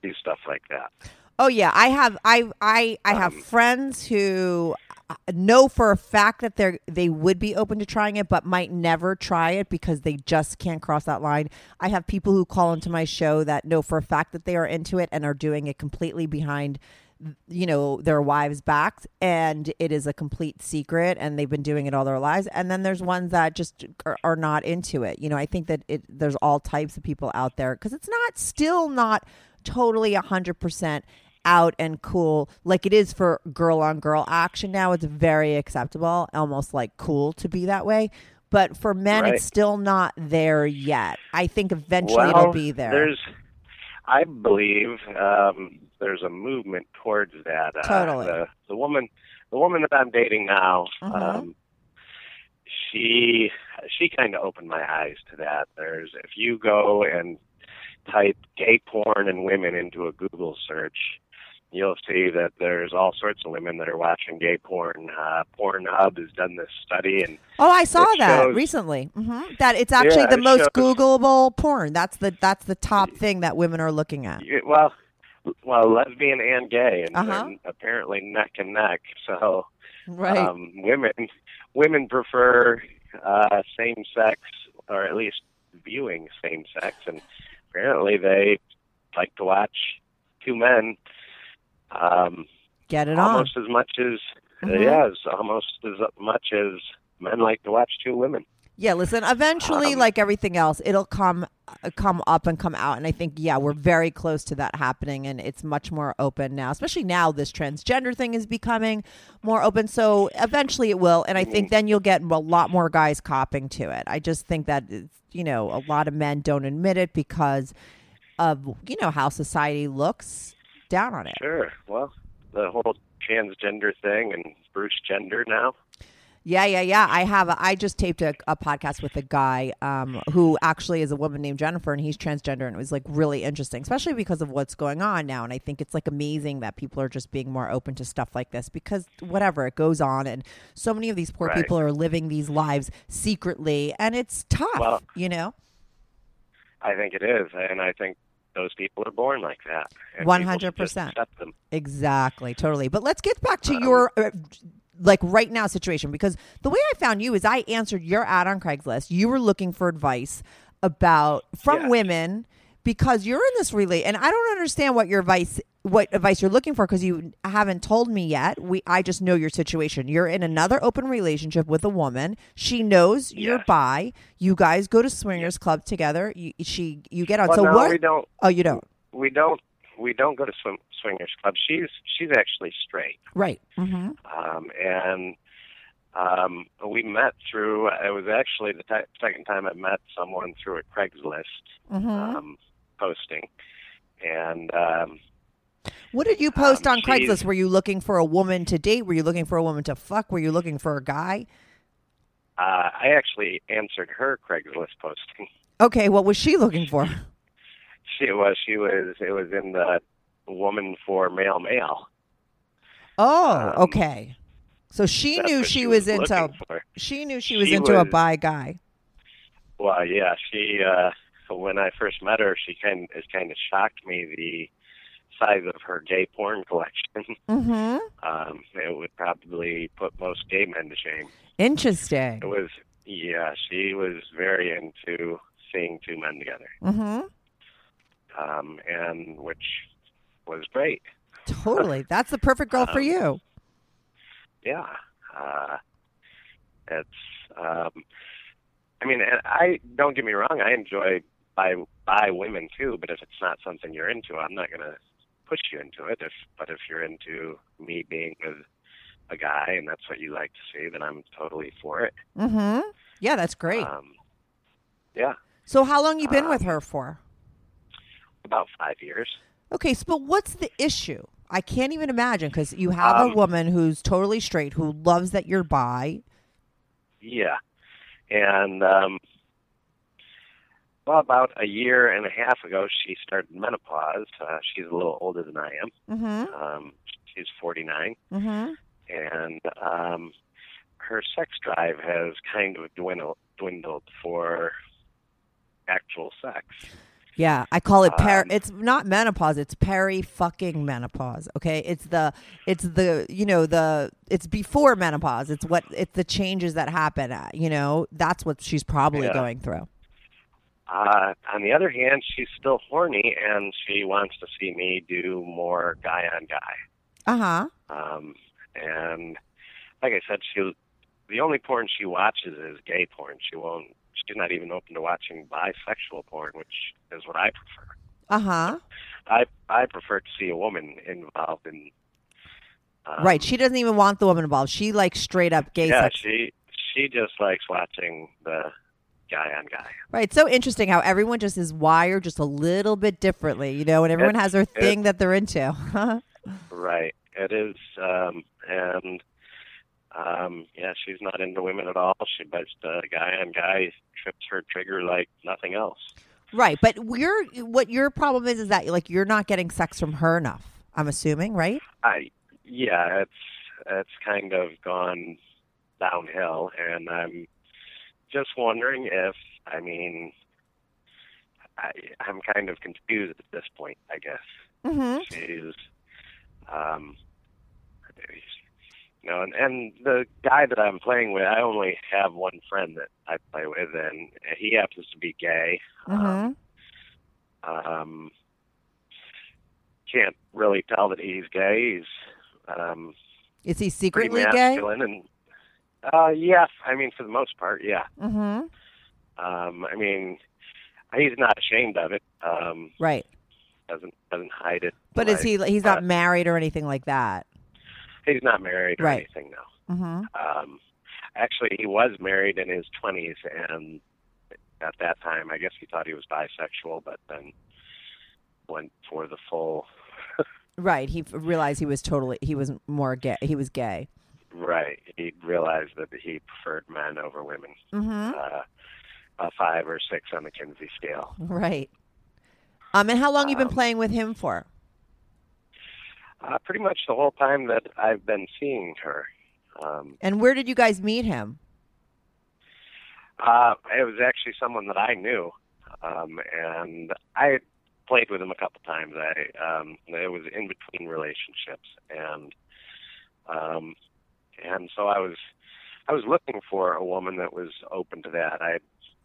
do stuff like that. Oh yeah, I have I I I have Um, friends who uh, know for a fact that they're they would be open to trying it but might never try it because they just can't cross that line. I have people who call into my show that know for a fact that they are into it and are doing it completely behind you know their wives back and it is a complete secret and they've been doing it all their lives. And then there's ones that just are, are not into it. You know i think that it there's all types of people out there because it's not still not totally 100% out and cool. Like it is for girl on girl action now. It's very acceptable almost like cool to be that way. But for men Right. it's still not there yet. I think eventually well, it'll be there. There's, I believe, um, there's a movement towards that. Uh, Totally. The, the woman, the woman that I'm dating now, Mhm. um, she, she kind of opened my eyes to that. There's, if you go and type gay porn and women into a Google search, you'll see that there's all sorts of women that are watching gay porn. Uh, Pornhub has done this study, and Oh, I saw that shows- recently. hmm That it's actually Yeah, the it most shows- Googleable porn. That's the that's the top thing that women are looking at. well, well, lesbian and gay, and Uh-huh. apparently neck and neck. So. Right. um, women women prefer uh, same sex or at least viewing same sex and apparently they like to watch two men um, Get it on. almost as much as Mhm. yes almost as much as men like to watch two women Yeah, listen. Eventually, Um, like everything else, it'll come uh, come up and come out. And I think, yeah, we're very close to that happening, and it's much more open now. Especially now, this transgender thing is becoming more open. So eventually, it will. And I think then you'll get a lot more guys copping to it. I just think that you know a lot of men don't admit it because of you know how society looks down on it. sure well the whole transgender thing and Bruce Jenner now Yeah, yeah, yeah. I have. A, I just taped a, a podcast with a guy um, who actually is a woman named Jennifer, and he's transgender, and it was like really interesting, especially because of what's going on now. And I think it's like amazing that people are just being more open to stuff like this because whatever it goes on, and so many of these poor Right. people are living these lives secretly, and it's tough. Well- you know, I think it is and I think those people are born like that should just 100%. Exactly, totally. But let's get back to Um, your uh, like right now situation because the way I found you is I answered your ad on Craigslist. You were looking for advice about from Yeah. women because you're in this relate and I don't understand what your advice what advice you're looking for because you haven't told me yet. We I just know your situation. You're in another open relationship with a woman. She knows you're bi. You guys go to swingers club together. You, she you get on. Well, so no, what? we don't. Oh, you don't. We don't. We don't go to swingers club. She's she's actually straight, Right. Mm-hmm. um, and um, we met through. It was actually the ti second time I met someone through a Craigslist Mm-hmm. um, posting, and um, What did you post Um, on Craigslist? Were you looking for a woman to date? Were you looking for a woman to fuck? Were you looking for a guy? uh, I actually answered her Craigslist posting. Okay, what was she looking for? She was she was it was in the woman for male male. Oh, Um, okay. So she knew what she was looking into for. she knew she was She into a bi guy. Well, yeah, she uh when I first met her, she kind it kind of shocked me the size of her gay porn collection. Mm-hmm. um, it would probably put most gay men to shame. Interesting. It was yeah, she was very into seeing two men together, Mm-hmm. Um, and which was great. Totally. That's the perfect girl for Um, you. yeah. Uh, it's, um, I mean, and I don't get me wrong. I enjoy by by women too, but if it's not something you're into, I'm not gonna push you into it. If but if you're into me being with a guy and that's what you like to see, then I'm totally for it. Mm-hmm. Yeah, that's great. Um, yeah, so how long you been with um, her for? About five years. Okay, so but what's the issue? I can't even imagine because you have a Um, woman who's totally straight who loves that you're bi. Yeah, and um, well, about a year and a half ago, she started menopause. Uh, she's a little older than I am. Mm-hmm. Um, she's 49, Mm-hmm. and um, her sex drive has kind of dwindled, dwindled for actual sex. Yeah, I call it per. Um, it's not menopause. It's peri fucking menopause. Okay, it's the it's the you know the it's before menopause. It's what it's the changes that happen. uh, You know, that's what she's probably Yeah. going through. Uh, on the other hand, she's still horny, and she wants to see me do more guy on guy. Uh huh. Um, and like I said, she the only porn she watches is gay porn. She won't. She's not even open to watching bisexual porn, which is what I prefer. Uh huh. I I prefer to see a woman involved in. Um, right. She doesn't even want the woman involved. She likes straight up gay yeah, sex. she she just likes watching the guy on guy. Right. So interesting how everyone just is wired just a little bit differently, you know, and everyone has their thing that they're into. Right. It is, um, and um, yeah, she's not into women at all. She but the guy on guy trips her trigger like nothing else. right. But your what your problem is is that like you're not getting sex from her enough. I'm assuming, right? I yeah, it's it's kind of gone downhill, and I'm just wondering if I mean. I, I'm kind of confused at this point. I guess Mm-hmm. she's, um, you know, and, and the guy that I'm playing with, I only have one friend that I play with, and he happens to be gay. Mm-hmm. Um, can't really tell that he's gay. He's um, Is he secretly gay? and uh, yeah, I mean, for the most part, yeah. Mm-hmm. Um, I mean, he's not ashamed of it. Um, Right. doesn't doesn't hide it. But is he? He's not but- married or anything like that. He's not married or Right. anything, no. Mm-hmm. Um, actually, he was married in his 20s, and at that time, I guess he thought he was bisexual, but then went for the full. Right. He realized he was totally. He was more gay. He was gay. Right. He realized that he preferred men over women. Mm-hmm. Uh, a five or six on the Kinsey scale. Right. Um. And how long you been Um, playing with him for? Uh, pretty much the whole time that I've been seeing her. Um, And where did you guys meet him? Uh, it was actually someone that I knew, um, and I played with him a couple times. I um, it was in between relationships, and um, and so I was I was looking for a woman that was open to that. I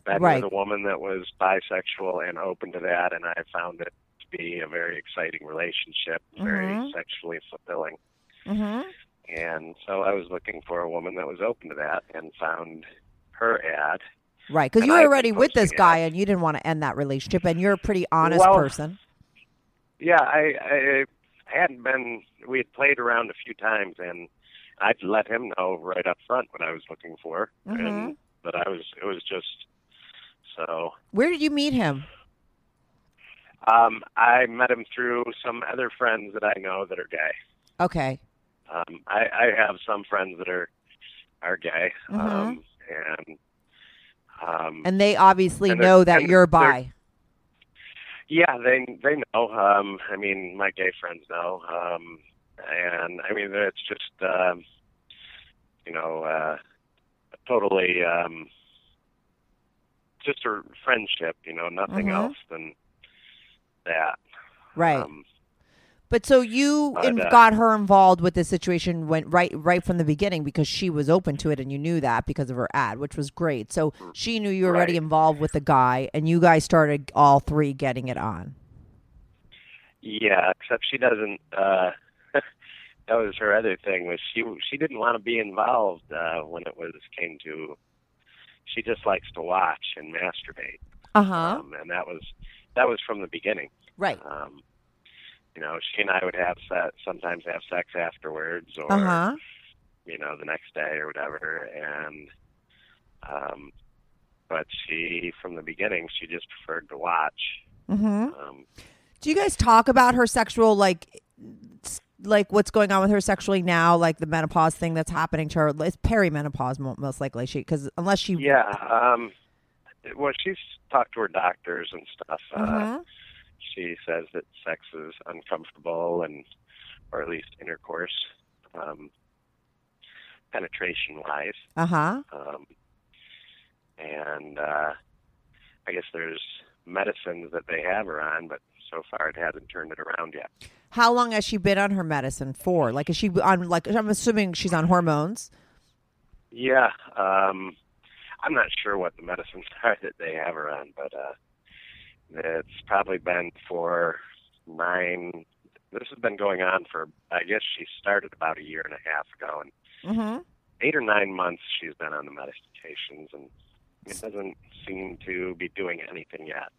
been Right. with a woman that was bisexual and open to that, and I found it be a very exciting relationship, very Mhm. sexually fulfilling. hmm And so I was looking for a woman that was open to that and found her ad. Right, because you were already with this guy and you didn't want to end that relationship, and you're a pretty honest Well- person. Yeah, I, I hadn't been. We had played around a few times, and I'd let him know right up front what I was looking for, Mhm. and that I was. It was just so. Where did you meet him? Um, I met him through some other friends that I know that are gay. Okay. Um, I, I have some friends that are are gay, Mhm. um, and um, And they obviously And know that you're bi. Yeah, they they know. Um, I mean, my gay friends know, um, and I mean it's just um, you know uh, totally um, just a friendship. You know, nothing Mhm. else than that. Right. Um, But so you But, in- uh, got her involved with the situation went right right from the beginning because she was open to it and you knew that because of her ad, which was great. So she knew you were already involved with the guy and you guys started all three getting it on. yeah, except she doesn't. Uh, that was her other thing was she she didn't want to be involved uh, when it was came to. She just likes to watch and masturbate. Uh-huh. um, and that was that was from the beginning. Right. Um, you know, she and I would have se- sometimes have sex afterwards, or Uh-huh. you know, the next day or whatever. And um, but she, from the beginning, she just preferred to watch. Mhm. Um, Do you guys talk about her sexual like like what's going on with her sexually now, like the menopause thing that's happening to her? It's perimenopause mo- most likely. She because unless she yeah. Um, well, she's talked to her doctors and stuff. Uh, Mhm. She says that sex is uncomfortable and or at least intercourse um penetration wise Uh-huh. um and uh i guess there's medicines that they have her on but so far it hasn't turned it around yet How long has she been on her medicine for? Like is she on like I'm assuming she's on hormones. yeah um i'm not sure what the medicines are that they have her on but uh it's probably been for nine this has been going on for i guess she started about a year and a half ago and Mhm. eight or nine months she's been on the medications and it doesn't seem to be doing anything yet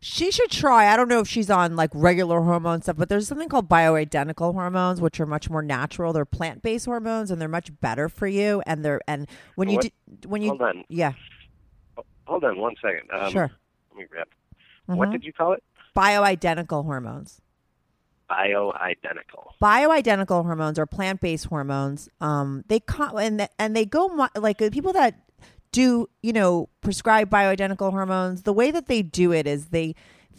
She should try. I don't know if she's on like regular hormone stuff, but there's something called bioidentical hormones, which are much more natural. They're plant based hormones, and they're much better for you. And they're and when you What- do, when you hold on yeah hold on one second um, sure let me grab what Mhm. did you call it bioidentical hormones. bioidentical Bioidentical hormones are plant based hormones. Um, they con- and and they go mu- like uh, people that do you know prescribe bioidentical hormones. The way that they do it is they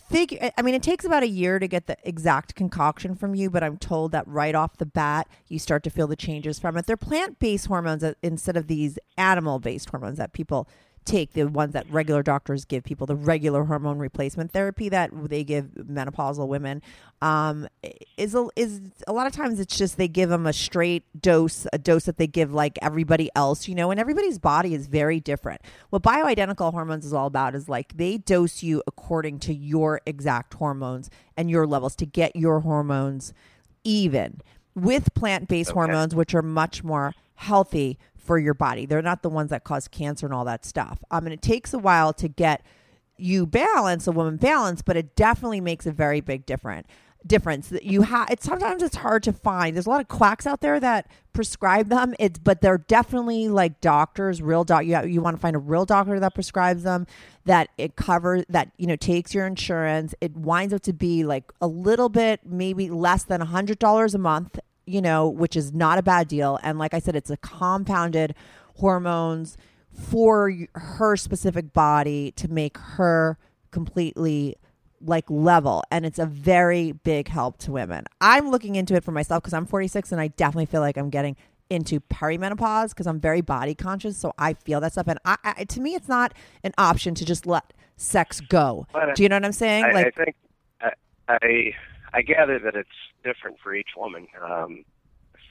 figure. I mean, it takes about a year to get the exact concoction from you, but I'm told that right off the bat you start to feel the changes from it. They're plant based hormones uh, instead of these animal based hormones that people take the ones that regular doctors give people the regular hormone replacement therapy that they give menopausal women um, is a, is a lot of times it's just they give them a straight dose a dose that they give like everybody else you know and everybody's body is very different what bioidentical hormones is all about is like they dose you according to your exact hormones and your levels to get your hormones even with plant-based Okay. hormones which are much more healthy for your body. They're not the ones that cause cancer and all that stuff. Um, and it takes a while to get you balance a woman balance but it definitely makes a very big difference difference. That you have it's sometimes it's hard to find. There's a lot of quacks out there that prescribe them. It's but they're definitely like doctors real doc you, you want to find a real doctor that prescribes them that it covers that you know takes your insurance. It winds up to be like a little bit maybe less than a hundred dollars a month you know which is not a bad deal. And like i said it's a compounded hormones for her specific body to make her completely like level. And it's a very big help to women. I'm looking into it for myself because i'm 46 and i definitely feel like i'm getting into perimenopause because i'm very body conscious so i feel that stuff. And I, I to me it's not an option to just let sex go. But, do you know what i'm saying? I, like I think I, I gather that it's different for each woman. Um,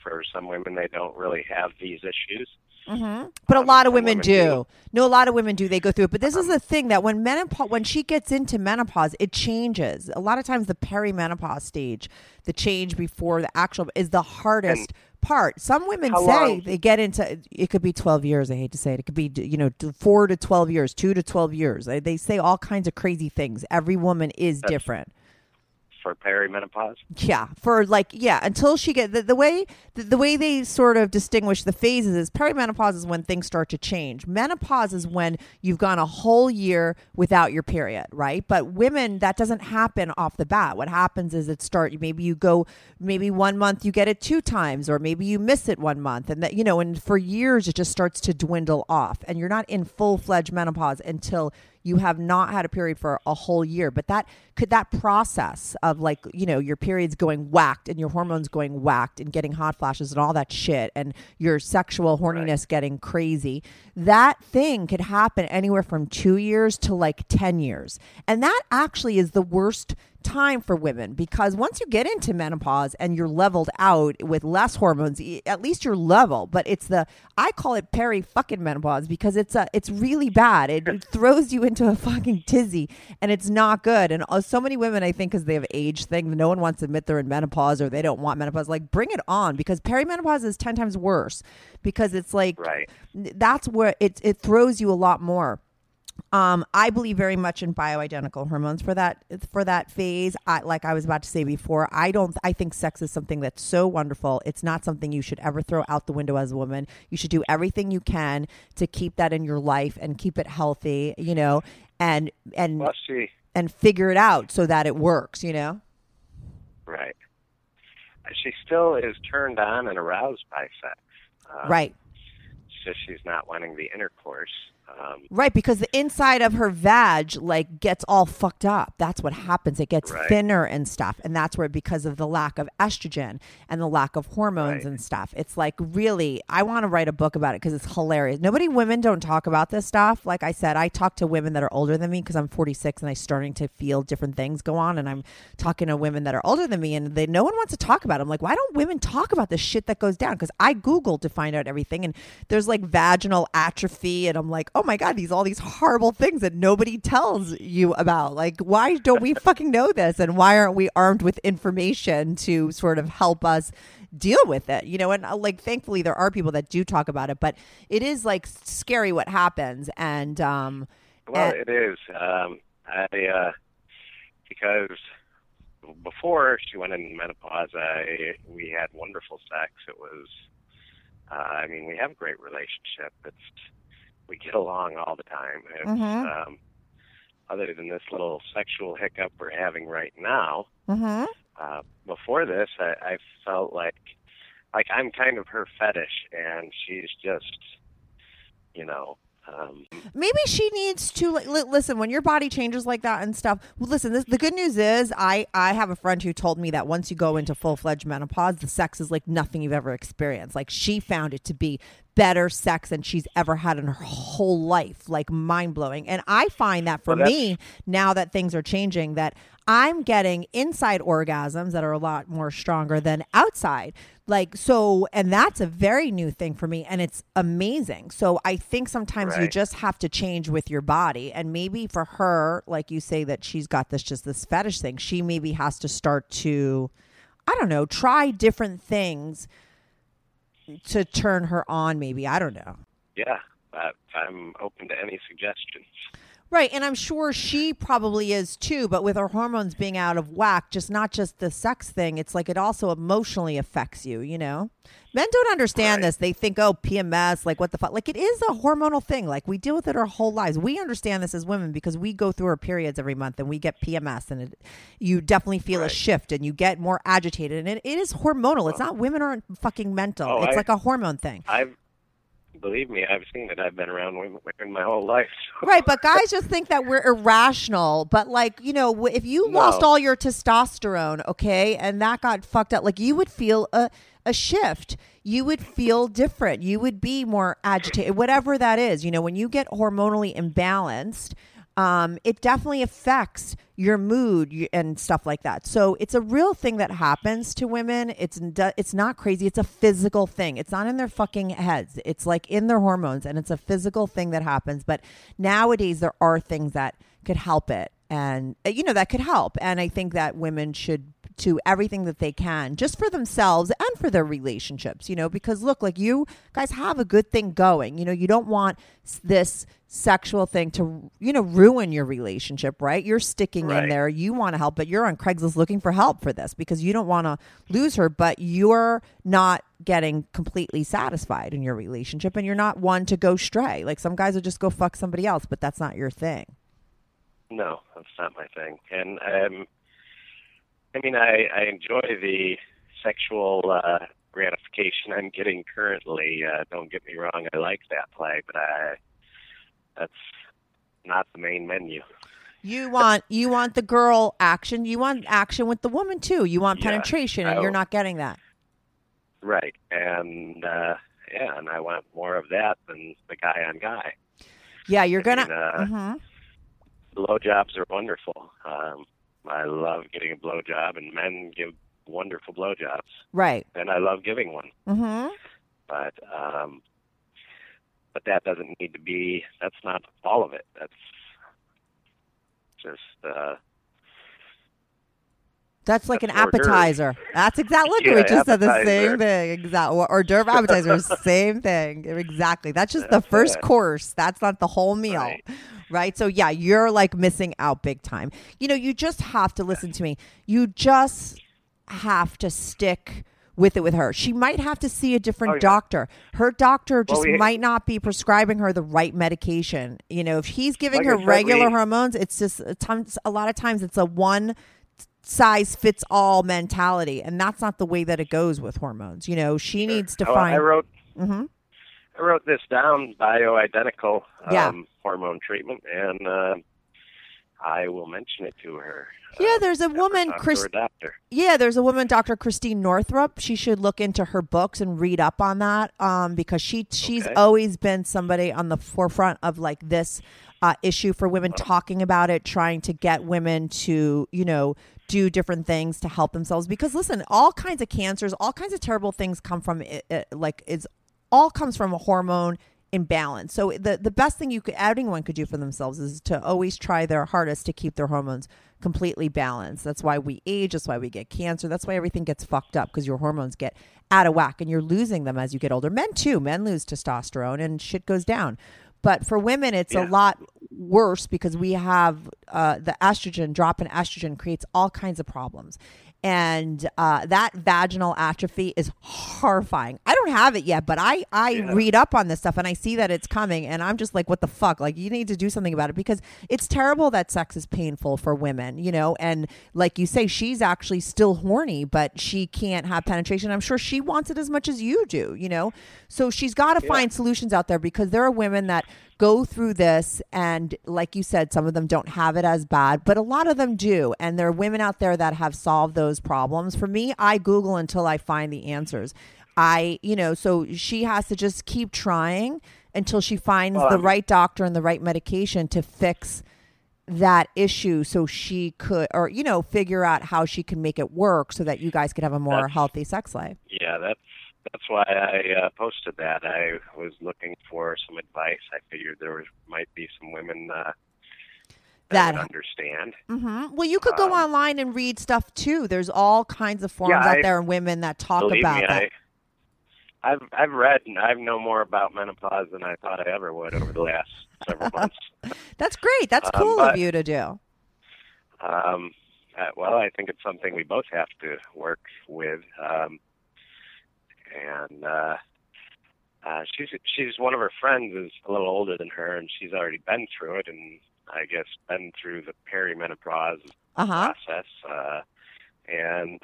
for some women, they don't really have these issues. But a Um, lot of women, women do. do. No, a lot of women do. They go through it. But this is the thing that when menopause, when she gets into menopause, it changes. A lot of times, the perimenopause stage, the change before the actual, is the hardest part. Some women say long- they get into. It could be twelve years. I hate to say it. It could be you know four to twelve years, two to twelve years. They, they say all kinds of crazy things. Every woman is That's- different. For perimenopause. Yeah, for like yeah, until she get the, the way the, the way they sort of distinguish the phases is perimenopause is when things start to change. Menopause is when you've gone a whole year without your period, right? But women that doesn't happen off the bat. What happens is it start maybe you go maybe one month you get it two times or maybe you miss it one month and that you know and for years it just starts to dwindle off and you're not in full-fledged menopause until you have not had a period for a whole year but that could that process of like you know your periods going whacked and your hormones going whacked and getting hot flashes and all that shit and your sexual horniness getting crazy that thing could happen anywhere from 2 years to like 10 years. And that actually is the worst time for women because once you get into menopause and you're leveled out with less hormones at least you're level but it's the i call it peri fucking menopause because it's a it's really bad. It, it throws you into a fucking tizzy and it's not good. And uh, so many women i think because they have age thing no one wants to admit they're in menopause or they don't want menopause. Like bring it on because perimenopause is 10 times worse because it's like Right. that's where it it throws you a lot more um, I believe very much in bioidentical hormones for that for that phase. I, like I was about to say before, I don't. I think sex is something that's so wonderful. It's not something you should ever throw out the window as a woman. You should do everything you can to keep that in your life and keep it healthy. You know, and and and figure it out so that it works. You know. right. She still is turned on and aroused by sex. Uh, Right. Just she's not wanting the intercourse. Um, Right, because the inside of her vag like gets all fucked up. That's what happens. It gets Right. thinner and stuff, and that's where because of the lack of estrogen and the lack of hormones Right. and stuff. It's like really, I want to write a book about it because it's hilarious. Nobody, women don't talk about this stuff. Like I said, I talk to women that are older than me because I'm 46 and I'm starting to feel different things go on, and I'm talking to women that are older than me, and they no one wants to talk about. It. I'm like, why don't women talk about the shit that goes down? Because I googled to find out everything, and there's like vaginal atrophy, and I'm like, oh my god, these all these horrible things that nobody tells you about. Like, why don't we fucking know this? And why aren't we armed with information to sort of help us deal with it? You know, and uh, like, thankfully, there are people that do talk about it, but it is like scary what happens. And um, well, and- it is. Um, I uh, because before she went into menopause, I we had wonderful sex. It was, uh, I mean, we have a great relationship. It's we get along all the time. It's, Mhm. um, other than this little sexual hiccup we're having right now, mhm. uh, before this, I, I felt like like I'm kind of her fetish, and she's just, you know, um, maybe she needs to like, listen when your body changes like that and stuff well listen this, the good news is i i have a friend who told me that once you go into full-fledged menopause the sex is like nothing you've ever experienced. Like she found it to be better sex than she's ever had in her whole life like mind-blowing. And i find that for Well, me now that things are changing that i'm getting inside orgasms that are a lot more stronger than outside like so and that's a very new thing for me and it's amazing so i think sometimes you just have to change with your body and maybe for her like you say that she's got this just this fetish thing she maybe has to start to i don't know try different things to turn her on maybe i don't know yeah. Uh, I'm open to any suggestions. Right, and I'm sure she probably is too, but with her hormones being out of whack, just not just the sex thing, it's like it also emotionally affects you, you know? Men don't understand Right. this. They think, oh, PMS, like what the fuck? Like it is a hormonal thing. Like we deal with it our whole lives. We understand this as women because we go through our periods every month and we get PMS and it, you definitely feel a shift and you get more agitated. And it, it is hormonal. It's not women aren't fucking mental. Oh, it's I- like a hormone thing. I've believe me, I've seen it. I've been around women, my whole life. Right, but guys just think that we're irrational. But like, you know, if you No. lost all your testosterone, okay, and that got fucked up, like you would feel a a shift. You would feel different. You would be more agitated, whatever that is. You know, when you get hormonally imbalanced, um, it definitely affects your mood and stuff like that. So it's a real thing that happens to women. It's it's not crazy. It's a physical thing. It's not in their fucking heads. It's like in their hormones, and it's a physical thing that happens. But nowadays, there are things that could help it, and uh, you know that could help. And I think that women should to everything that they can just for themselves and for their relationships you know because look like you guys have a good thing going you know you don't want this sexual thing to you know ruin your relationship right? You're sticking in there. You want to help but you're on craigslist looking for help for this because you don't want to lose her but you're not getting completely satisfied in your relationship and you're not one to go stray. Like some guys will just go fuck somebody else but that's not your thing. No, that's not my thing. And um, I mean, I, I enjoy the sexual uh, gratification I'm getting currently. Uh, don't get me wrong, I like that play, but I that's not the main menu. You want you want the girl action. You want action with the woman too. You want Yeah, penetration, and I- you're not getting that. Right. And uh, yeah, and I want more of that than the guy on guy. Yeah, you're gonna. I mean, uh, Mhm. blowjobs are wonderful. Um, I love getting a blowjob, and men give wonderful blowjobs, Right. and I love giving one. hmm but um but that doesn't need to be that's not all of it that's just uh That's like That's an appetizer. That's exactly. Look, Yeah, we just said the same thing. Exactly. Hors d'oeuvre appetizer, same thing. Exactly. That's just the first it. course. That's not the whole meal. Right. right? So yeah, you're like missing out big time. You know, you just have to listen to me. You just have to stick with it with her. She might have to see a different Oh, yeah. doctor. Her doctor just Well, we- might not be prescribing her the right medication. You know, if he's giving Like her said, regular we- hormones, it's just a, times, a lot of times it's a one size fits all mentality, and that's not the way that it goes with hormones. You know, she needs to oh, find. I wrote Mhm. I wrote this down bioidentical um, Yeah. hormone treatment and uh, I will mention it to her. Yeah, uh, there's a her woman, Chris-. Yeah, there's a woman, Dr. Christine Northrup. She should look into her books and read up on that um, because she she's Okay. always been somebody on the forefront of like this uh, issue for women, talking about it, trying to get women to you know do different things to help themselves. Because listen, all kinds of cancers, all kinds of terrible things come from it, it, like it's all comes from a hormone imbalance. So the the best thing you could anyone could do for themselves is to always try their hardest to keep their hormones completely balanced. That's why we age, that's why we get cancer, that's why everything gets fucked up because your hormones get out of whack and you're losing them as you get older. Men too, men lose testosterone and shit goes down. But for women, it's a lot worse because we have uh, the estrogen drop in estrogen creates all kinds of problems. And uh, that vaginal atrophy is horrifying. I don't have it yet, but I, I Yeah. read up on this stuff and I see that it's coming. And I'm just like, what the fuck? Like, you need to do something about it because it's terrible that sex is painful for women, you know? And like you say, she's actually still horny, but she can't have penetration. I'm sure she wants it as much as you do, you know? So she's got to find solutions out there because there are women that go through this and like you said some of them don't have it as bad but a lot of them do and there are women out there that have solved those problems for me i google until i find the answers i you know so she has to just keep trying until she finds Well, the I'm- right doctor and the right medication to fix that issue so she could or you know figure out how she can make it work so that you guys could have a more healthy sex life Yeah, that's that's why I uh, posted that. I was looking for some advice. I figured there was might be some women uh, that, That- would understand. hmm Well, you could go Um, online and read stuff too. There's all kinds of forums Yeah, out I- there and women that talk about me, that. I, I've I've read and I know more about menopause than I thought I ever would over the last several months. That's great. That's Um, cool of you to do. Um, uh, well, I think it's something we both have to work with. Um, and uh, uh, she's she's one of her friends is a little older than her, and she's already been through it, and I guess been through the perimenopause Uh huh. process. Uh, and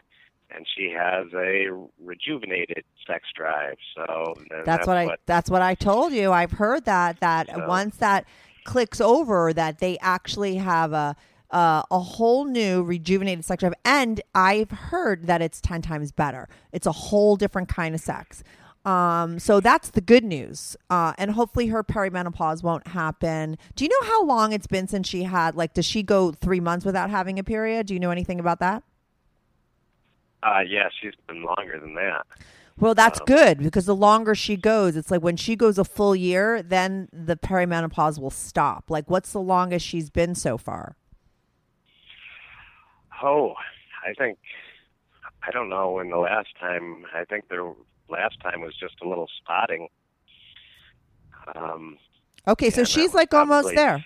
and she has a rejuvenated sex drive. So and That's, what I. That's what I told you. I've heard that that So- once that clicks over, that they actually have a. Uh, a whole new rejuvenated sex drive, and I've heard that it's ten times better. It's a whole different kind of sex. Um, so that's the good news. Uh, and hopefully her perimenopause won't happen. Do you know how long it's been since she had, like, does she go three months without having a period? Do you know anything about that? Uh, yeah, she's been longer than that. Well, that's Um, good because the longer she goes, it's like when she goes a full year, then the perimenopause will stop. Like, what's the longest she's been so far? Oh, I think I don't know when the last time. I think the last time was just a little spotting. Um, Okay, so she's like almost there.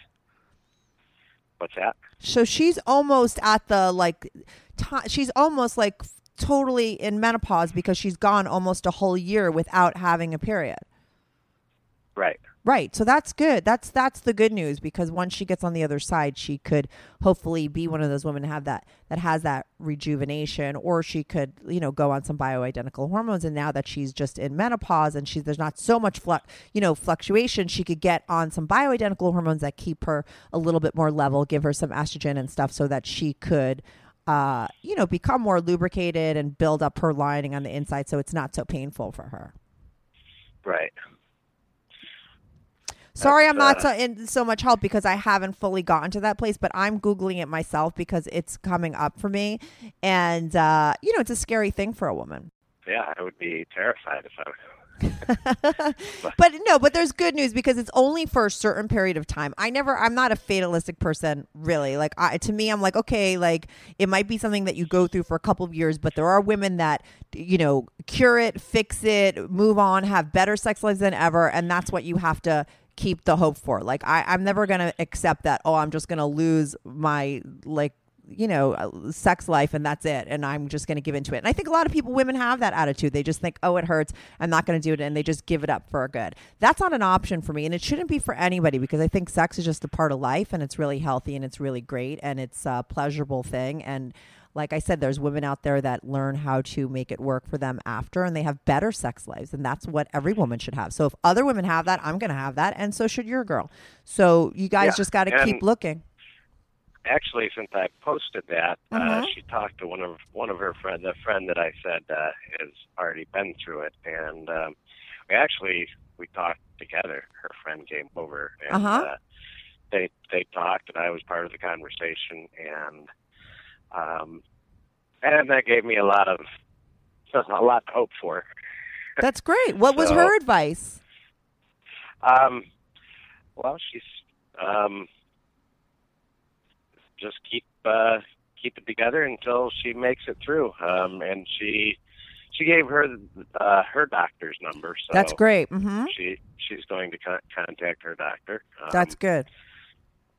what's that? So she's almost at the like, ti she's almost like totally in menopause because she's gone almost a whole year without having a period. Right. Right. So that's good. That's that's the good news because once she gets on the other side, she could hopefully be one of those women to have that that has that rejuvenation or she could, you know, go on some bioidentical hormones and now that she's just in menopause and she's there's not so much flu- you know, fluctuation, she could get on some bioidentical hormones that keep her a little bit more level, give her some estrogen and stuff so that she could uh, you know, become more lubricated and build up her lining on the inside so it's not so painful for her. Right. Sorry, I'm not That's, so, uh, in so much help because I haven't fully gotten to that place, but I'm googling it myself because it's coming up for me, and uh, you know it's a scary thing for a woman. Yeah, I would be terrified if I. but no, but there's good news because it's only for a certain period of time. I never, I'm not a fatalistic person, really. Like I, to me, I'm like, okay, like it might be something that you go through for a couple of years, but there are women that, you know, cure it, fix it, move on, have better sex lives than ever, and that's what you have to keep the hope for. Like I, I'm never gonna accept that. Oh, I'm just gonna lose my like you know, uh, sex life and that's it. And I'm just going to give into it. And I think a lot of people, women have that attitude. They just think, oh, it hurts. I'm not going to do it. And they just give it up for good. That's not an option for me. And it shouldn't be for anybody because I think sex is just a part of life and it's really healthy and it's really great and it's a pleasurable thing. And like I said, there's women out there that learn how to make it work for them after and they have better sex lives. And that's what every woman should have. So if other women have that, I'm going to have that. And so should your girl. So you guys Yeah, just got to keep looking. Actually, since I posted that, uh, Mhm. she talked to one of one of her friends, a friend that I said uh, has already been through it, and um, we actually we talked together. Her friend came over, and Uh-huh. uh, they they talked, and I was part of the conversation, and um, and that gave me a lot of a lot to hope for. That's great. What was her advice? Um, well, she's um, just keep uh, keep it together until she makes it through. Um, and she she gave her uh, her doctor's number, so That's great. hmm She she's going to con- contact her doctor. Um, That's good.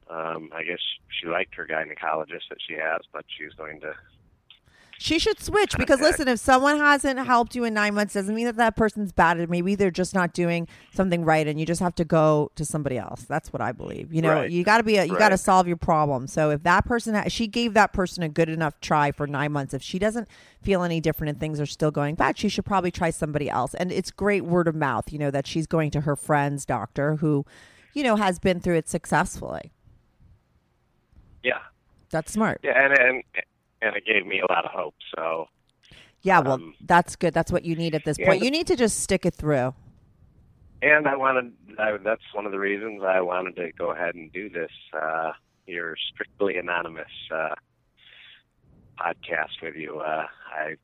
Um, I guess she liked her gynecologist that she has, but she's going to. She should switch because listen, if someone hasn't helped you in nine months, doesn't mean that that person's bad. Maybe they're just not doing something right, and you just have to go to somebody else. That's what I believe. You know, Right. you got to be a, you got to solve your problem. So if that person, ha- she gave that person a good enough try for nine months. If she doesn't feel any different and things are still going bad, she should probably try somebody else. And it's great word of mouth. You know that she's going to her friend's doctor who, you know, has been through it successfully. Yeah, That's smart. yeah, and and and it gave me a lot of hope. So Yeah, well, Um, that's good. That's what you need at this point. You need to just stick it through. And I wanted, I, that's one of the reasons I wanted to go ahead and do this, uh, your strictly anonymous, uh, podcast with you. Uh, I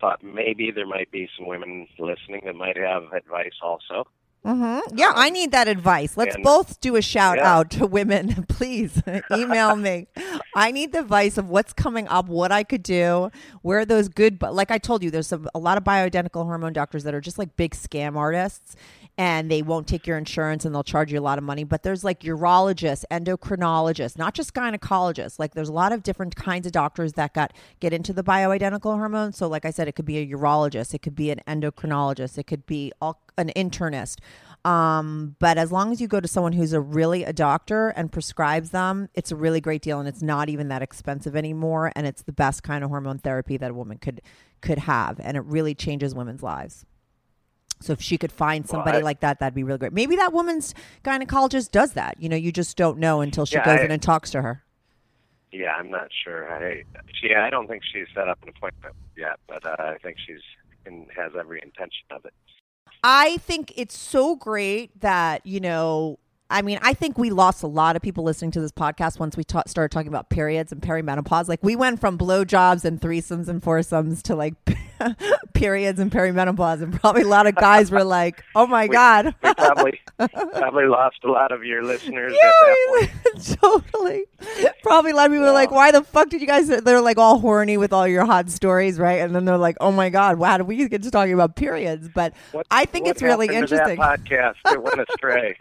thought maybe there might be some women listening that might have advice also. Mm-hmm. Yeah, I need that advice. Let's and- both do a shout Yeah. out to women. Please email me. I need the advice of what's coming up, what I could do, where those good. But like I told you, there's some, a lot of bioidentical hormone doctors that are just like big scam artists, and they won't take your insurance and they'll charge you a lot of money. But there's like urologists, endocrinologists, not just gynecologists. Like there's a lot of different kinds of doctors that got get into the bioidentical hormones. So like I said, it could be a urologist, it could be an endocrinologist, it could be all, an internist. Um, but as long as you go to someone who's a really a doctor and prescribes them, it's a really great deal and it's not even that expensive anymore and it's the best kind of hormone therapy that a woman could could have and it really changes women's lives. So if she could find Well, somebody I- like that, that'd be really great. Maybe that woman's gynecologist does that. You know, you just don't know until she Yeah, goes I- in and talks to her. Yeah, I'm not sure. I, she, I don't think she's set up an appointment yet, but uh, I think she's in, has every intention of it. I think it's so great that, you know, I mean, I think we lost a lot of people listening to this podcast once we ta- started talking about periods and perimenopause. Like, we went from blowjobs and threesomes and foursomes to like periods and perimenopause, and probably a lot of guys were like, "Oh my god!" we probably probably lost a lot of your listeners Yeah, totally. Probably a lot of people were like, "Why the fuck did you guys?" They're like all horny with all your hot stories, right? And then they're like, "Oh my god, wow, did we get to talking about periods?" But What- I think it's really interesting. That podcast it went astray.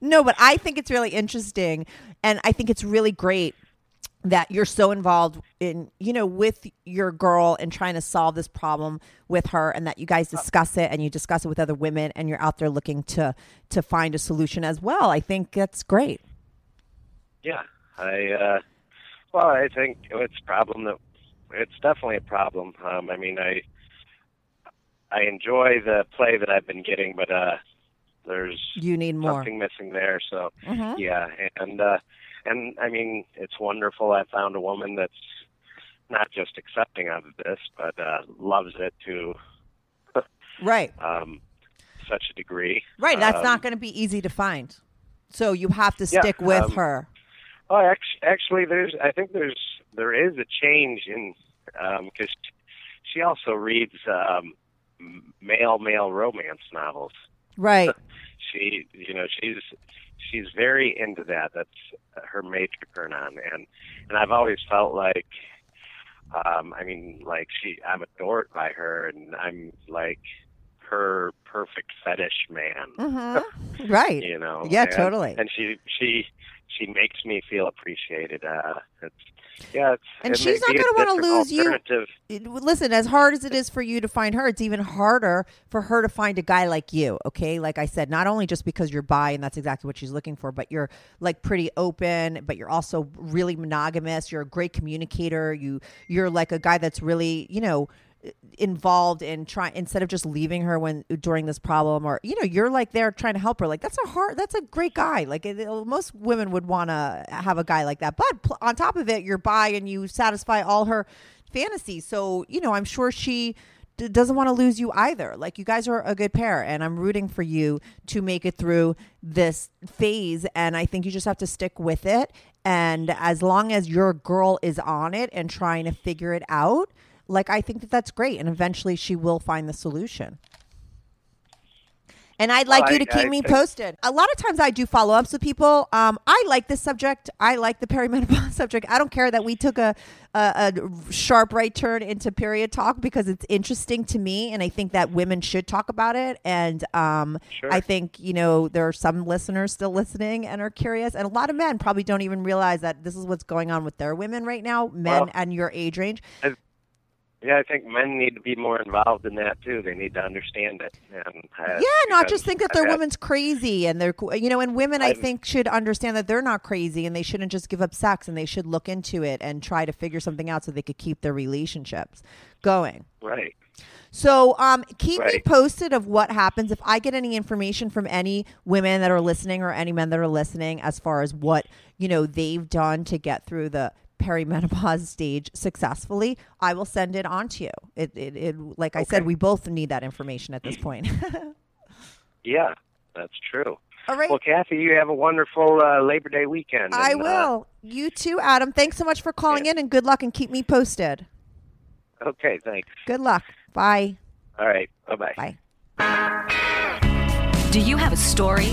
No, but I think it's really interesting, and I think it's really great that you're so involved in you know with your girl and trying to solve this problem with her and that you guys discuss it and you discuss it with other women and you're out there looking to to find a solution as well i think that's great Yeah, I uh, well, I think it's a problem that it's definitely a problem. Um, I mean, I I enjoy the play that I've been getting, but uh, there's you need more something missing there. So Mhm. yeah, and uh, and I mean, it's wonderful. I found a woman that's not just accepting of this, but uh, loves it to right um, such a degree. right that's Um, not going to be easy to find so you have to Yeah, stick with um, her Oh, actually, actually, there's. I think there's there is a change in because she also reads um, male male romance novels. right She, you know, she's she's very into that. That's her major turn on, and and I've always felt like, um, I mean, like she, I'm adored by her, and I'm like her perfect fetish man. Hmm right. You know Yeah, and, totally. and she she she makes me feel appreciated. Uh it's yeah it's And it she's not gonna wanna lose you. listen, as hard as it is for you to find her, it's even harder for her to find a guy like you. Okay, like I said, not only just because you're bi and that's exactly what she's looking for, but you're like pretty open, but you're also really monogamous. You're a great communicator. You you're like a guy that's really you know involved in trying instead of just leaving her when during this problem or you know you're like there trying to help her like that's a hard that's a great guy. Like it, most women would want to have a guy like that but pl- on top of it you're bi and you satisfy all her fantasies. So you know i'm sure she d- doesn't want to lose you either. Like you guys are a good pair and i'm rooting for you to make it through this phase and i think you just have to stick with it. And as long as your girl is on it and trying to figure it out like I think that that's great, and eventually she will find the solution. And I'd like Well, you I- to keep I me posted. A lot of times I do follow ups with people. Um, I like this subject. I like the perimenopause subject. I don't care that we took a, a, a sharp right turn into period talk because it's interesting to me, and I think that women should talk about it. And um, Sure. I think you know there are some listeners still listening and are curious, and a lot of men probably don't even realize that this is what's going on with their women right now, men Well- and your age range. Yeah i think men need to be more involved in that too. They need to understand it and uh, Yeah, not just think that their women's crazy and they're, you know, and women I I've- think should understand that they're not crazy and they shouldn't just give up sex and they should look into it and try to figure something out so they could keep their relationships going. right. So, um, keep me posted of what happens. If I get any information from any women that are listening or any men that are listening as far as what you know they've done to get through the perimenopause stage successfully. I will send it on to you. It, it, it like I said, we both need that information at this point. yeah that's true All right. well kathy you have a wonderful uh, labor day weekend I and, uh, will. you too, Adam. Thanks so much for calling Yeah. in and good luck and keep me posted. okay thanks Good luck. Bye. all right bye-bye Bye. Do you have a story,